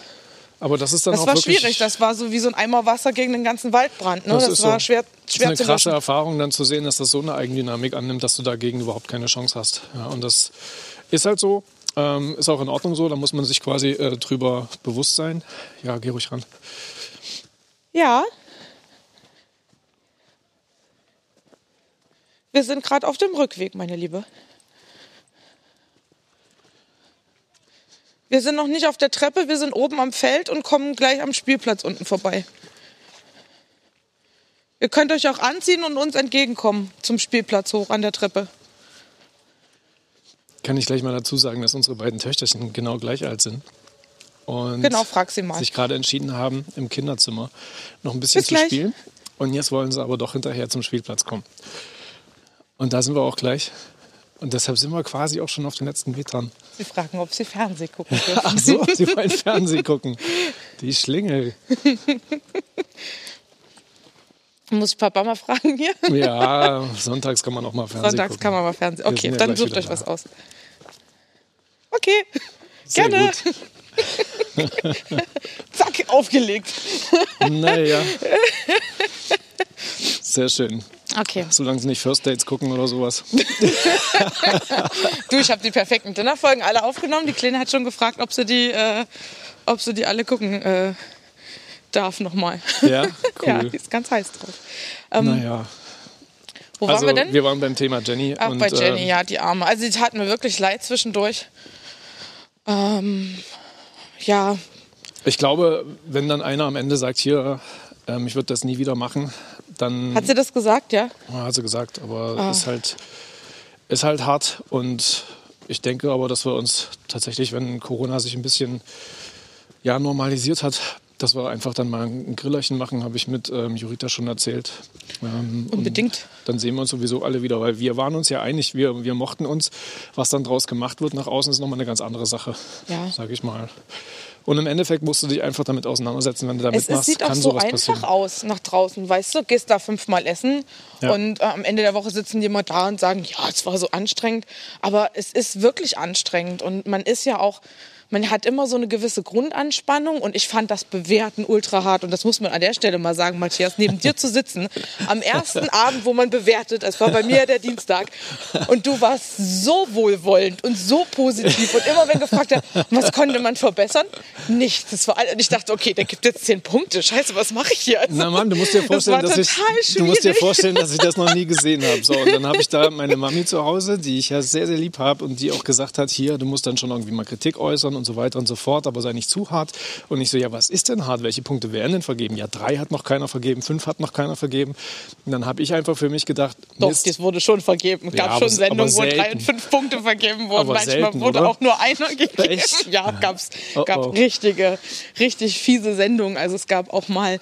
Aber das ist dann das auch war wirklich, schwierig. Das war so wie so ein Eimer Wasser gegen den ganzen Waldbrand. Ne? Das Das, ist war so. schwer, Das ist schwer eine krasse. Erfahrung, dann zu sehen, dass das so eine Eigendynamik annimmt, dass du dagegen überhaupt keine Chance hast. Ja, und das ist halt so. Ähm, ist auch in Ordnung so. Da muss man sich quasi äh, drüber bewusst sein. Ja, geh ruhig ran. Ja. Wir sind gerade auf dem Rückweg, meine Liebe. Wir sind noch nicht auf der Treppe, wir sind oben am Feld und kommen gleich am Spielplatz unten vorbei. Ihr könnt euch auch anziehen und uns entgegenkommen zum Spielplatz hoch an der Treppe. Kann ich gleich mal dazu sagen, dass unsere beiden Töchterchen genau gleich alt sind. Und Genau, frag sie mal. sich gerade entschieden haben, im Kinderzimmer noch ein bisschen Bis zu gleich. spielen. Und jetzt wollen sie aber doch hinterher zum Spielplatz kommen. Und da sind wir auch gleich. Und deshalb sind wir quasi auch schon auf den letzten Metern. Sie fragen, ob sie Fernsehen gucken Ach dürfen. so, sie wollen Fernsehen gucken. Die Schlingel. Muss ich Papa mal fragen hier? Ja, sonntags kann man auch mal Fernsehen Sonntags gucken. kann man mal Fernsehen. Okay, ja dann sucht euch da. was aus. Okay, Sehr gerne. zack, aufgelegt. Naja. Sehr schön. Okay. Solange sie nicht First Dates gucken oder sowas. Du, ich habe die perfekten Dinnerfolgen alle aufgenommen. Die Kleine hat schon gefragt, ob sie die, äh, ob sie die alle gucken äh, darf nochmal. Ja, Ja, cool. die ist ganz heiß drauf. naja. Wo Also, waren wir denn? wir waren beim Thema Jenny. Ach, und, bei Jenny, ähm, ja, die Arme. Also die tat mir wirklich leid zwischendurch. Ähm, ja, Ich glaube, wenn dann einer am Ende sagt, hier, ähm, ich würde das nie wieder machen, dann hat sie das gesagt, ja? Ja, hat sie gesagt, aber Ah. ist halt ist halt hart und ich denke aber, dass wir uns tatsächlich, wenn Corona sich ein bisschen ja, normalisiert hat, dass wir einfach dann mal ein Grillerchen machen, habe ich mit ähm, Jurita schon erzählt. Ähm, Unbedingt. Dann sehen wir uns sowieso alle wieder, weil wir waren uns ja einig, wir, wir mochten uns. Was dann draus gemacht wird nach außen, ist nochmal eine ganz andere Sache, ja. sage ich mal. Und im Endeffekt musst du dich einfach damit auseinandersetzen, wenn du damit es, machst. Es sieht auch so einfach passieren. aus nach draußen, weißt du? Gehst da fünfmal essen ja. und äh, am Ende der Woche sitzen die mal da und sagen, ja, es war so anstrengend. Aber es ist wirklich anstrengend und man ist ja auch man hat immer so eine gewisse Grundanspannung und ich fand das Bewerten ultra hart und das muss man an der Stelle mal sagen, Matthias, neben dir zu sitzen, am ersten Abend, wo man bewertet, es war bei mir der Dienstag und du warst so wohlwollend und so positiv und immer wenn gefragt hat, was konnte man verbessern? Nichts. Das war, und ich dachte, okay, der gibt jetzt zehn Punkte. Scheiße, was mache ich hier? Na Mann, du musst dir vorstellen, das dass ich, du musst dir vorstellen, dass ich das noch nie gesehen habe. So, und dann habe ich da meine Mami zu Hause, die ich ja sehr, sehr lieb habe und die auch gesagt hat, hier, du musst dann schon irgendwie mal Kritik äußern und so weiter und so fort, aber sei nicht zu hart. Und ich so, ja, was ist denn hart? Welche Punkte werden denn vergeben? Ja, drei hat noch keiner vergeben, fünf hat noch keiner vergeben. Und dann habe ich einfach für mich gedacht, doch, Mist. das wurde schon vergeben. Es gab ja, schon Sendungen, wo drei und fünf Punkte vergeben wurden. Aber Manchmal selten, wurde oder? auch nur einer gegeben. Echt? Ja, gab's, oh, gab oh. richtige, richtig fiese Sendungen. Also es gab auch mal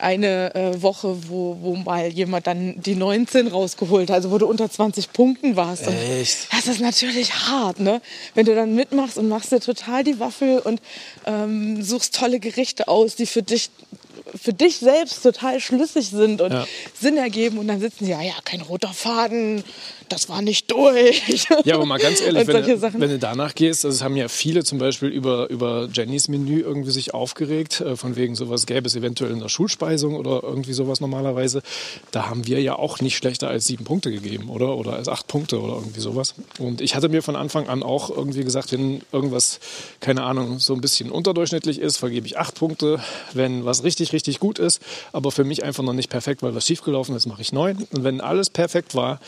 eine äh, Woche, wo, wo mal jemand dann die 19 rausgeholt hat, also wo du unter 20 Punkten warst. Und Echt? Das ist natürlich hart, ne? Wenn du dann mitmachst und machst dir total die Waffel und ähm, suchst tolle Gerichte aus, die für dich für dich selbst total schlüssig sind und ja. Sinn ergeben und dann sitzen sie, ja, ja, kein roter Faden, das war nicht durch. Ja, aber mal ganz ehrlich, wenn du, wenn du, danach gehst, also es haben ja viele zum Beispiel über, über Jennys Menü irgendwie sich aufgeregt, äh, von wegen sowas gäbe es eventuell in der Schulspeisung oder irgendwie sowas normalerweise. Da haben wir ja auch nicht schlechter als sieben Punkte gegeben, oder? Oder als acht Punkte oder irgendwie sowas. Und ich hatte mir von Anfang an auch irgendwie gesagt, wenn irgendwas, keine Ahnung, so ein bisschen unterdurchschnittlich ist, vergebe ich acht Punkte. Wenn was richtig, richtig gut ist, aber für mich einfach noch nicht perfekt, weil was schiefgelaufen ist, mache ich neun. Und wenn alles perfekt war,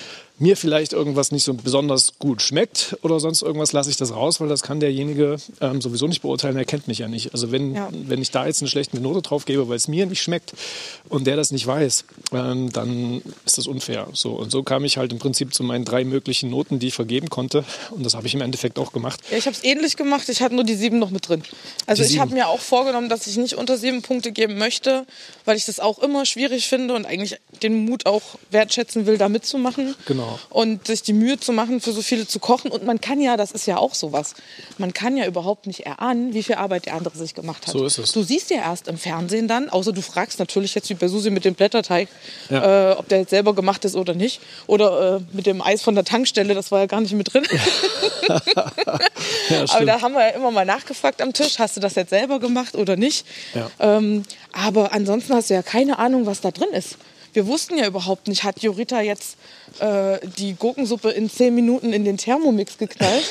mir vielleicht irgendwas nicht so besonders gut schmeckt oder sonst irgendwas, lasse ich das raus, weil das kann derjenige ähm, sowieso nicht beurteilen, er kennt mich ja nicht. Also wenn, ja. wenn ich da jetzt eine schlechte Note drauf gebe, weil es mir nicht schmeckt und der das nicht weiß, ähm, dann ist das unfair. So, und so kam ich halt im Prinzip zu meinen drei möglichen Noten, die ich vergeben konnte und das habe ich im Endeffekt auch gemacht. Ja, ich habe es ähnlich gemacht, ich hatte nur die sieben noch mit drin. Also ich habe mir auch vorgenommen, dass ich nicht unter sieben Punkte geben möchte, weil ich das auch immer schwierig finde und eigentlich den Mut auch wertschätzen will, da mitzumachen. Genau. Und sich die Mühe zu machen, für so viele zu kochen. Und man kann ja, das ist ja auch sowas, man kann ja überhaupt nicht erahnen, wie viel Arbeit der andere sich gemacht hat. So ist es. Du siehst ja erst im Fernsehen dann, außer du fragst natürlich jetzt wie bei Susi mit dem Blätterteig, ja. äh, ob der jetzt selber gemacht ist oder nicht. Oder äh, mit dem Eis von der Tankstelle, das war ja gar nicht mit drin. ja, aber da haben wir ja immer mal nachgefragt am Tisch, hast du das jetzt selber gemacht oder nicht? Ja. Ähm, aber ansonsten hast du ja keine Ahnung, was da drin ist wir wussten ja überhaupt nicht, hat Jorita jetzt äh, die Gurkensuppe in zehn Minuten in den Thermomix geknallt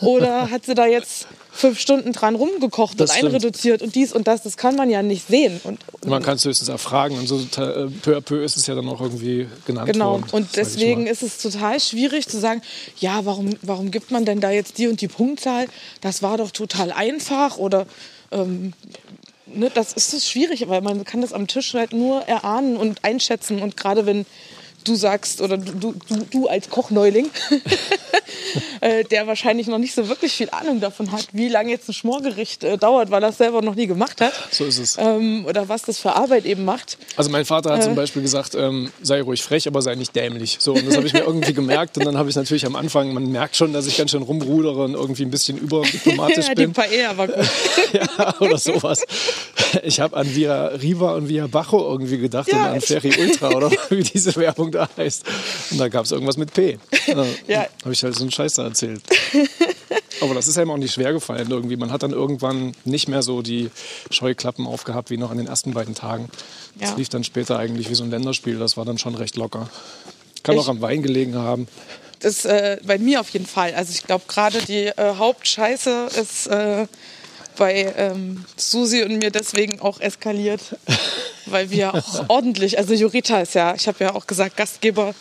oder hat sie da jetzt fünf Stunden dran rumgekocht das und stimmt. einreduziert und dies und das, das kann man ja nicht sehen. Und, und man kann es höchstens erfragen und so äh, peu à peu ist es ja dann auch irgendwie genannt genau. worden. Genau, und deswegen ist es total schwierig zu sagen, ja, warum, warum gibt man denn da jetzt die und die Punktzahl? Das war doch total einfach oder ähm, ne, das ist schwierig, weil man kann das am Tisch halt nur erahnen und einschätzen. Und gerade wenn du sagst, oder du, du, du als Kochneuling, äh, der wahrscheinlich noch nicht so wirklich viel Ahnung davon hat, wie lange jetzt ein Schmorgericht äh, dauert, weil er es selber noch nie gemacht hat. So ist es. Ähm, oder was das für Arbeit eben macht. Also mein Vater hat äh, zum Beispiel gesagt, ähm, sei ruhig frech, aber sei nicht dämlich. So, und das habe ich mir irgendwie gemerkt. Und dann habe ich natürlich am Anfang, man merkt schon, dass ich ganz schön rumrudere und irgendwie ein bisschen überdiplomatisch ja, bin. Die Paella war gut. ja, oder sowas. Ich habe an Via Riva und Via Bajo irgendwie gedacht ja, und an Ferry Ultra oder wie diese Werbung da heißt. Und da gab es irgendwas mit P. Ja, ja. Habe ich halt so einen Scheiß da erzählt. Aber das ist einem auch nicht schwer gefallen irgendwie. Man hat dann irgendwann nicht mehr so die Scheuklappen aufgehabt wie noch an den ersten beiden Tagen. Das ja. lief dann später eigentlich wie so ein Länderspiel. Das war dann schon recht locker. Kann ich, auch am Wein gelegen haben. Das äh, bei mir auf jeden Fall. Also ich glaube gerade die äh, Hauptscheiße ist äh, bei ähm, Susi und mir deswegen auch eskaliert, weil wir auch ordentlich, also Jurita ist ja, ich habe ja auch gesagt, Gastgeber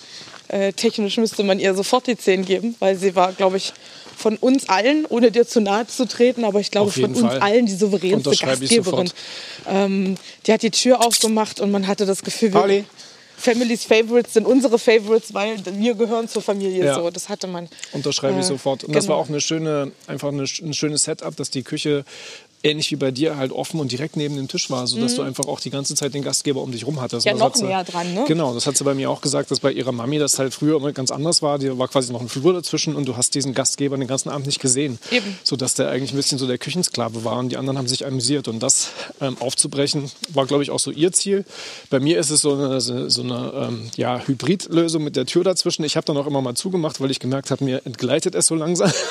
äh, technisch müsste man ihr sofort die 10 geben, weil sie war, glaube ich, von uns allen, ohne dir zu nahe zu treten, aber ich glaube von uns allen die souveränste Gastgeberin. Ähm, die hat die Tür aufgemacht und man hatte das Gefühl, Pauli, Family's Favorites sind unsere Favorites, weil wir gehören zur Familie. Ja. So, das hatte man. Unterschreibe ich Äh, sofort. Und das genau. war auch eine schöne, einfach eine, ein schönes Setup, dass die Küche ähnlich wie bei dir halt offen und direkt neben dem Tisch war, sodass du einfach auch die ganze Zeit den Gastgeber um dich rum hattest. Mhm. Ja, noch näher dran, ne? Genau, das hat sie bei mir auch gesagt, dass bei ihrer Mami das halt früher immer ganz anders war. Die war quasi noch ein Flur dazwischen und du hast diesen Gastgeber den ganzen Abend nicht gesehen. Eben. Sodass der eigentlich ein bisschen so der Küchensklave war und die anderen haben sich amüsiert. Und das ähm, aufzubrechen war, glaube ich, auch so ihr Ziel. Bei mir ist es so eine, so eine ähm, ja, Hybridlösung mit der Tür dazwischen. Ich habe dann auch immer mal zugemacht, weil ich gemerkt habe, mir entgleitet es so langsam.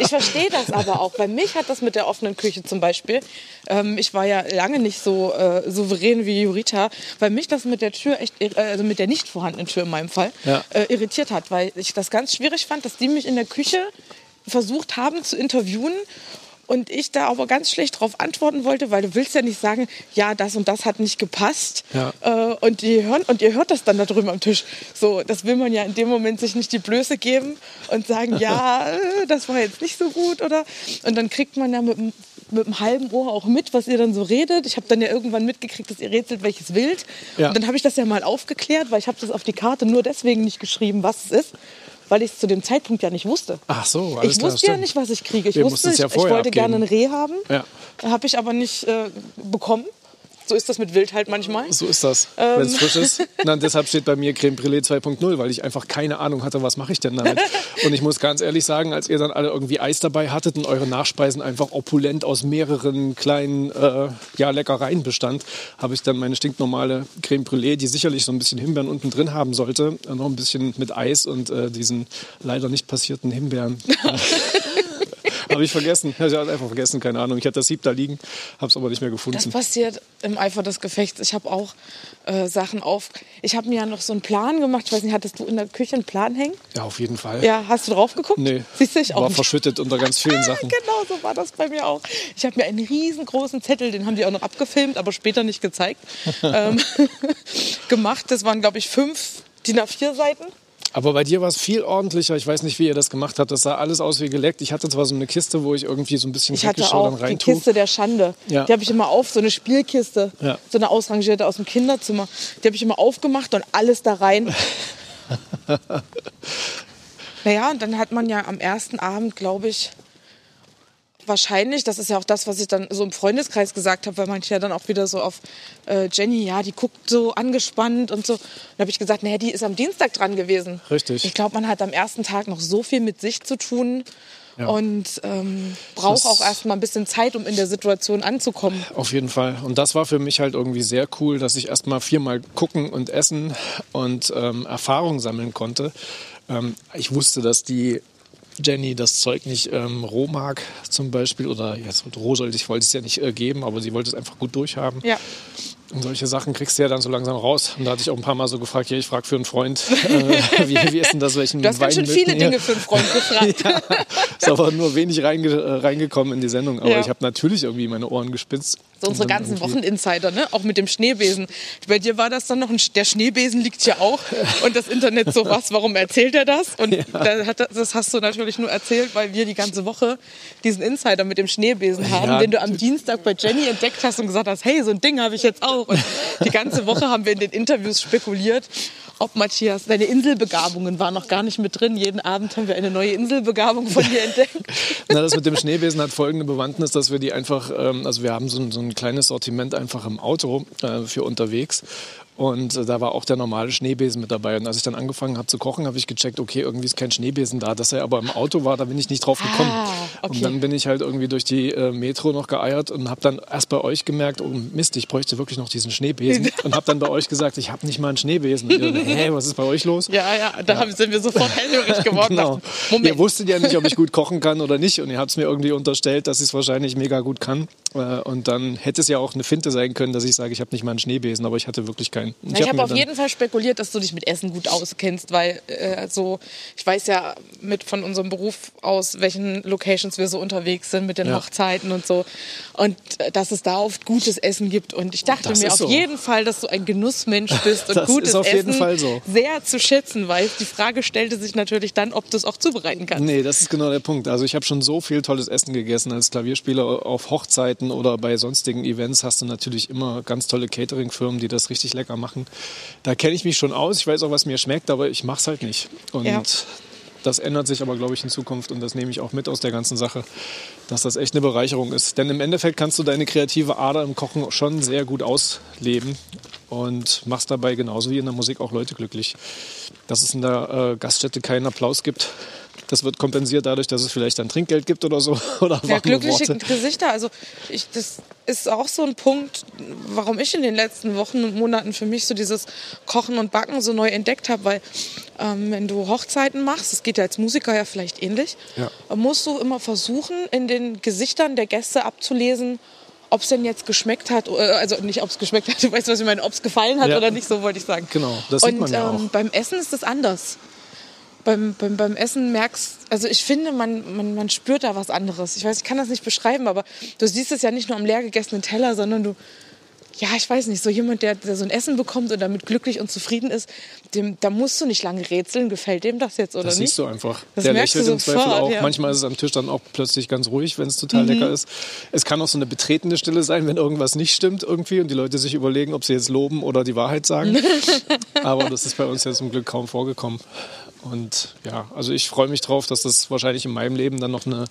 Ich verstehe das aber auch. Bei mich hat das mit der offenen Küche zum Beispiel, ähm, ich war ja lange nicht so äh, souverän wie Jurita, bei mich das mit der Tür echt, äh, also mit der nicht vorhandenen Tür in meinem Fall, Ja. äh, irritiert hat, weil ich das ganz schwierig fand, dass die mich in der Küche versucht haben zu interviewen und ich da aber ganz schlecht darauf antworten wollte, weil du willst ja nicht sagen, ja, das und das hat nicht gepasst. Ja. Äh, und, die hören, und ihr hört das dann da drüben am Tisch. So, das will man ja in dem Moment sich nicht die Blöße geben und sagen, ja, äh, das war jetzt nicht so gut, oder? Und dann kriegt man ja mit, dem- mit dem halben Ohr auch mit, was ihr dann so redet. Ich habe dann ja irgendwann mitgekriegt, dass ihr rätselt, welches Wild. Ja. Und dann habe ich das ja mal aufgeklärt, weil ich habe das auf die Karte nur deswegen nicht geschrieben, was es ist, weil ich es zu dem Zeitpunkt ja nicht wusste. Ach so, alles Ich klar, wusste ja stimmt. nicht, was ich kriege. Ich Wir wusste, ja ich, ich wollte gerne ein abgeben. Reh haben. Ja. Habe ich aber nicht äh, bekommen. So ist das mit Wild halt manchmal. So ist das, Ähm. wenn es frisch ist. Na, deshalb steht bei mir Creme Brûlée 2.0, weil ich einfach keine Ahnung hatte, was mache ich denn damit. Und ich muss ganz ehrlich sagen, als ihr dann alle irgendwie Eis dabei hattet und eure Nachspeisen einfach opulent aus mehreren kleinen äh, ja, Leckereien bestand, habe ich dann meine stinknormale Creme Brûlée, die sicherlich so ein bisschen Himbeeren unten drin haben sollte, noch ein bisschen mit Eis und äh, diesen leider nicht passierten Himbeeren. Habe ich vergessen. Ich habe einfach vergessen, keine Ahnung. Ich hatte das Sieb da liegen, habe es aber nicht mehr Das gefunden. passiert im Eifer des Gefechts. Ich habe auch äh, Sachen auf. Ich habe mir ja noch so einen Plan gemacht. Ich weiß nicht, hattest du in der Küche einen Plan hängen? Ja, auf jeden Fall. Ja, hast du drauf geguckt? Nee, Siehst du, ich auch war nicht. verschüttet unter ganz vielen Sachen. Genau, so war das bei mir auch. Ich habe mir einen riesengroßen Zettel, den haben die auch noch abgefilmt, aber später nicht gezeigt, ähm, gemacht. Das waren, glaube ich, fünf DIN A4 Seiten. Aber bei dir war es viel ordentlicher. Ich weiß nicht, wie ihr das gemacht habt. Das sah alles aus wie geleckt. Ich hatte zwar so eine Kiste, wo ich irgendwie so ein bisschen Ich hatte dann auch die rein tue. Kiste der Schande. Ja. Die habe ich immer auf, so eine Spielkiste, Ja. so eine ausrangierte aus dem Kinderzimmer. Die habe ich immer aufgemacht und alles da rein. naja, und dann hat man ja am ersten Abend, glaube ich, wahrscheinlich, das ist ja auch das, was ich dann so im Freundeskreis gesagt habe, weil manche ja dann auch wieder so auf äh, Jenny, ja, die guckt so angespannt und so. Dann habe ich gesagt, naja, die ist am Dienstag dran gewesen. Richtig. Ich glaube, man hat am ersten Tag noch so viel mit sich zu tun Ja. und ähm, braucht auch erst mal ein bisschen Zeit, um in der Situation anzukommen. Auf jeden Fall. Und das war für mich halt irgendwie sehr cool, dass ich erst mal viermal gucken und essen und ähm, Erfahrung sammeln konnte. Ähm, ich wusste, dass die Jenny das Zeug nicht ähm, roh mag, zum Beispiel. Oder jetzt roh sollte ich, wollte es ja nicht äh, geben, aber sie wollte es einfach gut durchhaben. Ja. Und solche Sachen kriegst du ja dann so langsam raus. Und da hatte ich auch ein paar Mal so gefragt, ja, ich frage für einen Freund, äh, wie, wie ist denn das, welchen Du hast ganz Wein schön viele ihr? Dinge für einen Freund gefragt. ja, ist aber nur wenig reinge reingekommen in die Sendung. Aber Ja. ich habe natürlich irgendwie meine Ohren gespitzt. So unsere ganzen Wocheninsider, ne? auch mit dem Schneebesen. Bei dir war das dann noch, ein, der Schneebesen liegt ja auch und das Internet so was, warum erzählt er das? Und er- das hast du natürlich nur erzählt, weil wir die ganze Woche diesen Insider mit dem Schneebesen haben, Ja. den du am Dienstag bei Jenny entdeckt hast und gesagt hast, hey, so ein Ding habe ich jetzt auch. Und die ganze Woche haben wir in den Interviews spekuliert, ob Matthias, deine Inselbegabungen waren noch gar nicht mit drin. Jeden Abend haben wir eine neue Inselbegabung von dir entdeckt. Na, das mit dem Schneebesen hat folgende Bewandtnis, dass wir die einfach, ähm, also wir haben so ein, so ein kleines Sortiment einfach im Auto äh, für unterwegs. Und äh, da war auch der normale Schneebesen mit dabei. Und als ich dann angefangen habe zu kochen, habe ich gecheckt, okay, irgendwie ist kein Schneebesen da. Dass er aber im Auto war, da bin ich nicht drauf gekommen. Ah, okay. Und dann bin ich halt irgendwie durch die äh, Metro noch geeiert und habe dann erst bei euch gemerkt, oh Mist, ich bräuchte wirklich noch diesen Schneebesen. und habe dann bei euch gesagt, ich habe nicht mal einen Schneebesen. Und ihr, Hä, was ist bei euch los? Ja, ja, da haben- sind wir sofort hellhörig geworden. Genau. Moment. Ihr wusstet ja nicht, ob ich gut kochen kann oder nicht. Und ihr habt es mir irgendwie unterstellt, dass ich es wahrscheinlich mega gut kann. Äh, Und dann hätte es ja auch eine Finte sein können, dass ich sage, ich habe nicht mal einen Schneebesen, aber ich hatte wirklich keinen. Na, ich habe mir auf jeden Fall spekuliert, dass du dich mit Essen gut auskennst, weil äh, so, ich weiß ja mit von unserem Beruf aus, welchen Locations wir so unterwegs sind mit den Ja. Hochzeiten und so. Und äh, dass es da oft gutes Essen gibt. Und ich dachte Das mir auf so. jeden Fall, dass du ein Genussmensch bist und Das gutes ist auf jeden Essen Fall so. sehr zu schätzen weißt. Die Frage stellte sich natürlich dann, ob du es auch zubereiten kannst. Nee, das ist genau der Punkt. Also ich habe schon so viel tolles Essen gegessen als Klavierspieler auf Hochzeiten oder bei sonstigen Events hast du natürlich immer ganz tolle Catering-Firmen, die das richtig lecker machen. Da kenne ich mich schon aus. Ich weiß auch, was mir schmeckt, aber ich mache es halt nicht. Und Ja. das ändert sich aber, glaube ich, in Zukunft. Und das nehme ich auch mit aus der ganzen Sache, dass das echt eine Bereicherung ist. Denn im Endeffekt kannst du deine kreative Ader im Kochen schon sehr gut ausleben und machst dabei genauso wie in der Musik auch Leute glücklich. Dass es in der äh, Gaststätte keinen Applaus gibt, das wird kompensiert dadurch, dass es vielleicht dann Trinkgeld gibt oder so. Oder Ja, glückliche Worte. Gesichter. Also ich, das ist auch so ein Punkt, warum ich in den letzten Wochen und Monaten für mich so dieses Kochen und Backen so neu entdeckt habe, weil ähm, wenn du Hochzeiten machst, das geht ja als Musiker ja vielleicht ähnlich, Ja. musst du immer versuchen, in den Gesichtern der Gäste abzulesen, ob es denn jetzt geschmeckt hat, äh, also nicht, ob es geschmeckt hat, du weißt, was ich meine, ob es gefallen hat Ja. oder nicht, so wollte ich sagen. Genau, das sieht und man ja ähm, auch. beim Essen ist das anders beim, beim, beim Essen merkst, also ich finde, man, man, man spürt da was anderes. Ich weiß, ich kann das nicht beschreiben, aber du siehst es ja nicht nur am leer gegessenen Teller, sondern du, ja, ich weiß nicht, so jemand, der, der so ein Essen bekommt und damit glücklich und zufrieden ist, dem, da musst du nicht lange rätseln, gefällt dem das jetzt oder Das nicht? siehst du einfach. Das der lächelt im Zweifel auch. ja. Mhm. Manchmal ist es am Tisch dann auch plötzlich ganz ruhig, wenn es total lecker ist. Es kann auch so eine betretene Stille sein, wenn irgendwas nicht stimmt irgendwie und die Leute sich überlegen, ob sie jetzt loben oder die Wahrheit sagen. Aber das ist bei uns ja zum Glück kaum vorgekommen. Und ja, also ich freue mich drauf, dass das wahrscheinlich in meinem Leben dann noch eine,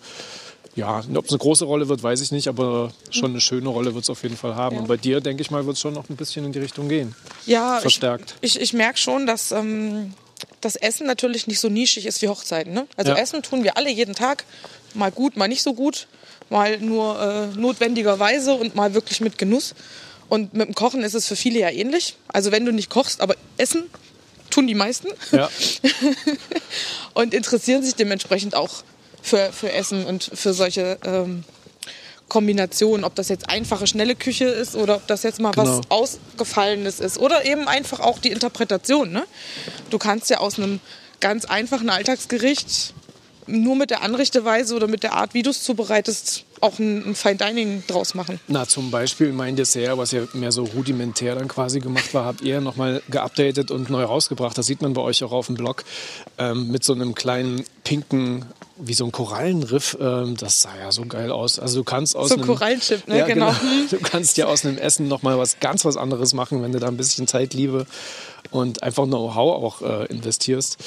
ja, ob es eine große Rolle wird, weiß ich nicht, aber schon eine schöne Rolle wird es auf jeden Fall haben. Ja. Und bei dir, denke ich mal, wird es schon noch ein bisschen in die Richtung gehen. ja, Verstärkt. Ich, ich, ich merke schon, dass ähm, das Essen natürlich nicht so nischig ist wie Hochzeiten. Ne? Also Ja. Essen tun wir alle jeden Tag. Mal gut, mal nicht so gut. Mal nur äh, notwendigerweise und mal wirklich mit Genuss. Und mit dem Kochen ist es für viele ja ähnlich. Also wenn du nicht kochst, aber essen tun die meisten. Ja. und interessieren sich dementsprechend auch für, für Essen und für solche ähm, Kombinationen. Ob das jetzt einfache, schnelle Küche ist oder ob das jetzt mal Genau. was Ausgefallenes ist. Oder eben einfach auch die Interpretation. Ne? Du kannst ja aus einem ganz einfachen Alltagsgericht nur mit der Anrichteweise oder mit der Art, wie du es zubereitest, auch ein, ein Fine Dining draus machen. Na, zum Beispiel mein Dessert, was ja mehr so rudimentär dann quasi gemacht war, habt ihr nochmal geupdatet und neu rausgebracht. Das sieht man bei euch auch auf dem Blog. Ähm, mit so einem kleinen pinken, wie so ein Korallenriff. Ähm, das sah ja so geil aus. Also du kannst aus So ein einem... Korallenchip, ne? Ja, Genau. Du kannst ja aus einem Essen nochmal was ganz was anderes machen, wenn du da ein bisschen Zeit, Liebe und einfach Know-how auch äh, investierst.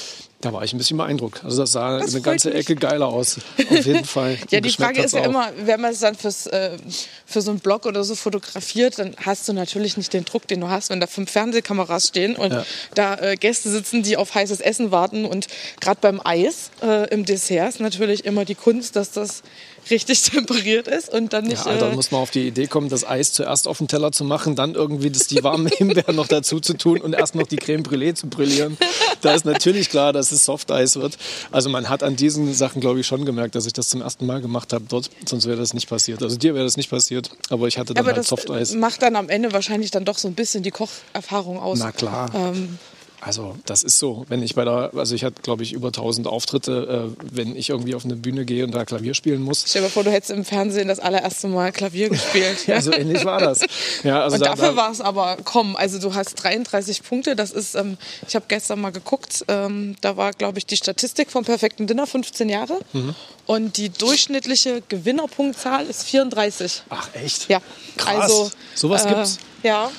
Da war ich ein bisschen beeindruckt. Also das sah Das eine ganze. Ecke geiler aus. Auf jeden Fall. Ja, die Frage ist ja auch. immer, wenn man es dann fürs, äh, für so einen Blog oder so fotografiert, dann hast du natürlich nicht den Druck, den du hast, wenn da fünf Fernsehkameras stehen und Ja. da äh, Gäste sitzen, die auf heißes Essen warten. Und gerade beim Eis äh, im Dessert ist natürlich immer die Kunst, dass das richtig temperiert ist und dann nicht. Ja, da äh, muss man auf die Idee kommen, das Eis zuerst auf den Teller zu machen, dann irgendwie das, die warmen Himbeeren noch dazu zu tun und erst noch die Creme Brûlée zu brillieren. Da ist natürlich klar, dass es Softeis wird. Also man hat an diesen Sachen, glaube ich, schon gemerkt, dass ich das zum ersten Mal gemacht habe dort. Sonst wäre das nicht passiert. Also dir wäre das nicht passiert, aber ich hatte dann aber halt das Softeis. macht dann am Ende wahrscheinlich dann doch so ein bisschen die Kocherfahrung aus. Na klar. Ähm, Also das ist so. Wenn ich bei der, also ich hatte, glaube ich, über 1000 Auftritte, äh, wenn ich irgendwie auf eine Bühne gehe und da Klavier spielen muss. stell dir mal vor, du hättest im Fernsehen das allererste Mal Klavier gespielt. Ja, so ähnlich war das. Ja, also und da, dafür da, war es aber, komm, also du hast 33 Punkte, das ist, ähm, ich habe gestern mal geguckt, ähm, da war, glaube ich, die Statistik vom perfekten Dinner 15 Jahre Mhm. und die durchschnittliche Gewinnerpunktzahl ist 34. Ach echt? Ja, Krass. also Sowas äh, gibt's. Ja,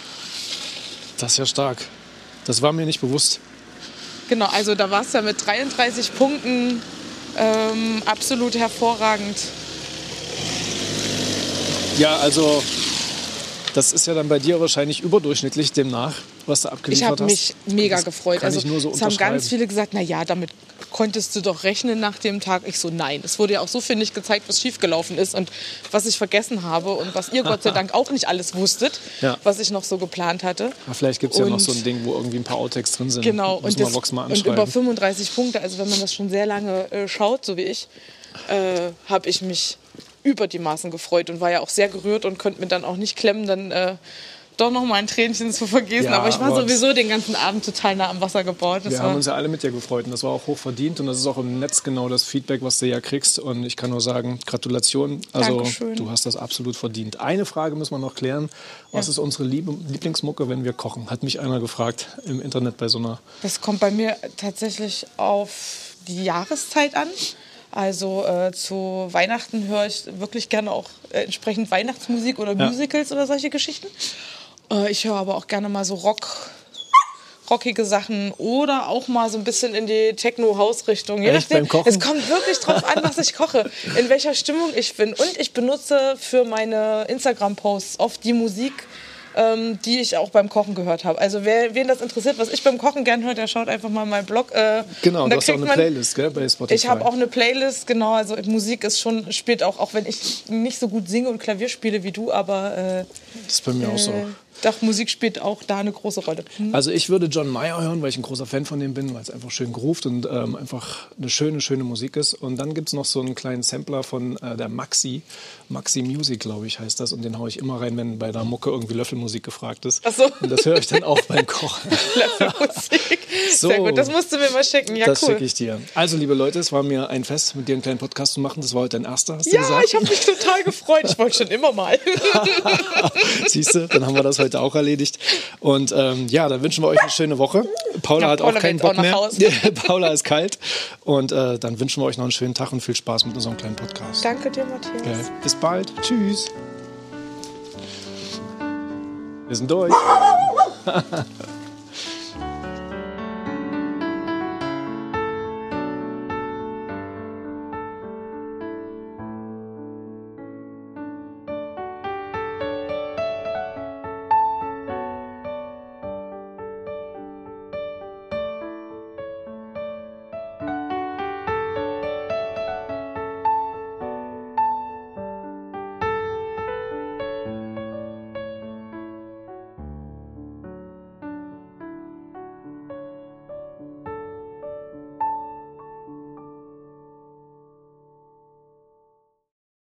Das ist ja stark. Das war mir nicht bewusst. genau, also da war es ja mit 33 Punkten ähm, absolut hervorragend. Ja, also das ist ja dann bei dir wahrscheinlich überdurchschnittlich demnach, was du Ich abgeliefert habe hast. mich mega Das gefreut. Also ich nur so es haben ganz viele gesagt, na ja, damit konntest du doch rechnen nach dem Tag. Ich so, nein. Es wurde ja auch so viel nicht gezeigt, was schiefgelaufen ist und was ich vergessen habe und was ihr Gott sei Dank auch nicht alles wusstet, Ja. was ich noch so geplant hatte. Ja, vielleicht gibt es ja noch so ein Ding, wo irgendwie ein paar Outtakes drin sind. Genau, und, das, und über anschreiben. 35 Punkte, also wenn man das schon sehr lange äh, schaut, so wie ich, äh, habe ich mich über die Maßen gefreut und war ja auch sehr gerührt und konnte mir dann auch nicht klemmen, dann äh, doch noch mal ein Tränchen zu vergießen. Ja, aber ich war aber sowieso den ganzen Abend total nah am Wasser gebaut. Das Wir haben uns ja alle mit dir gefreut und das war auch hoch verdient und das ist auch im Netz genau das Feedback, was du ja kriegst und ich kann nur sagen, Gratulation. Also Dankeschön. du hast das absolut verdient. Eine Frage müssen wir noch klären. Was Ja. ist unsere Lieblingsmucke, wenn wir kochen? Hat mich einer gefragt im Internet bei so einer Das kommt bei mir tatsächlich auf die Jahreszeit an. Also äh, zu Weihnachten höre ich wirklich gerne auch äh, entsprechend Weihnachtsmusik oder Ja. Musicals oder solche Geschichten. Äh, ich höre aber auch gerne mal so Rock, rockige Sachen oder auch mal so ein bisschen in die Techno-Haus-Richtung. Je nachdem. Es kommt wirklich drauf an, was ich koche, in welcher Stimmung ich bin. Und ich benutze für meine Instagram-Posts oft die Musik, ähm, die ich auch beim Kochen gehört habe. Also wer, wen das interessiert, was ich beim Kochen gern höre, der schaut einfach mal meinen Blog. Äh, Genau, du hast auch eine man- Playlist, gell, bei Spotify. ich habe auch eine Playlist, genau. Also Musik ist schon, spielt auch, auch wenn ich nicht so gut singe und Klavier spiele wie du, aber äh, Das ist bei mir auch so. Doch, Musik spielt auch da eine große Rolle. Hm? Also ich würde John Mayer hören, weil ich ein großer Fan von dem bin, weil es einfach schön groovt und ähm, einfach eine schöne, schöne Musik ist. Und dann gibt es noch so einen kleinen Sampler von äh, der Maxi, Maxi Music, glaube ich, heißt das. Und den haue ich immer rein, wenn bei der Mucke irgendwie Löffelmusik gefragt ist. Ach so. Und das höre ich dann auch beim Kochen. Musik. So. Sehr gut, das musst du mir mal schicken. Ja, das cool. schicke ich dir. Also, liebe Leute, es war mir ein Fest, mit dir einen kleinen Podcast zu machen. Das war heute dein erster, hast du Ja, gesagt? ich habe mich total gefreut. Ich wollte schon immer mal. Siehst du, dann haben wir das heute auch erledigt. Und ähm, ja, dann wünschen wir euch eine schöne Woche. Paula Ja, hat Paula auch keinen Bock auch mehr. Paula ist kalt. Und äh, dann wünschen wir euch noch einen schönen Tag und viel Spaß mit unserem kleinen Podcast. Danke dir, Matthias. Okay. Bis bald. Tschüss. Wir sind durch.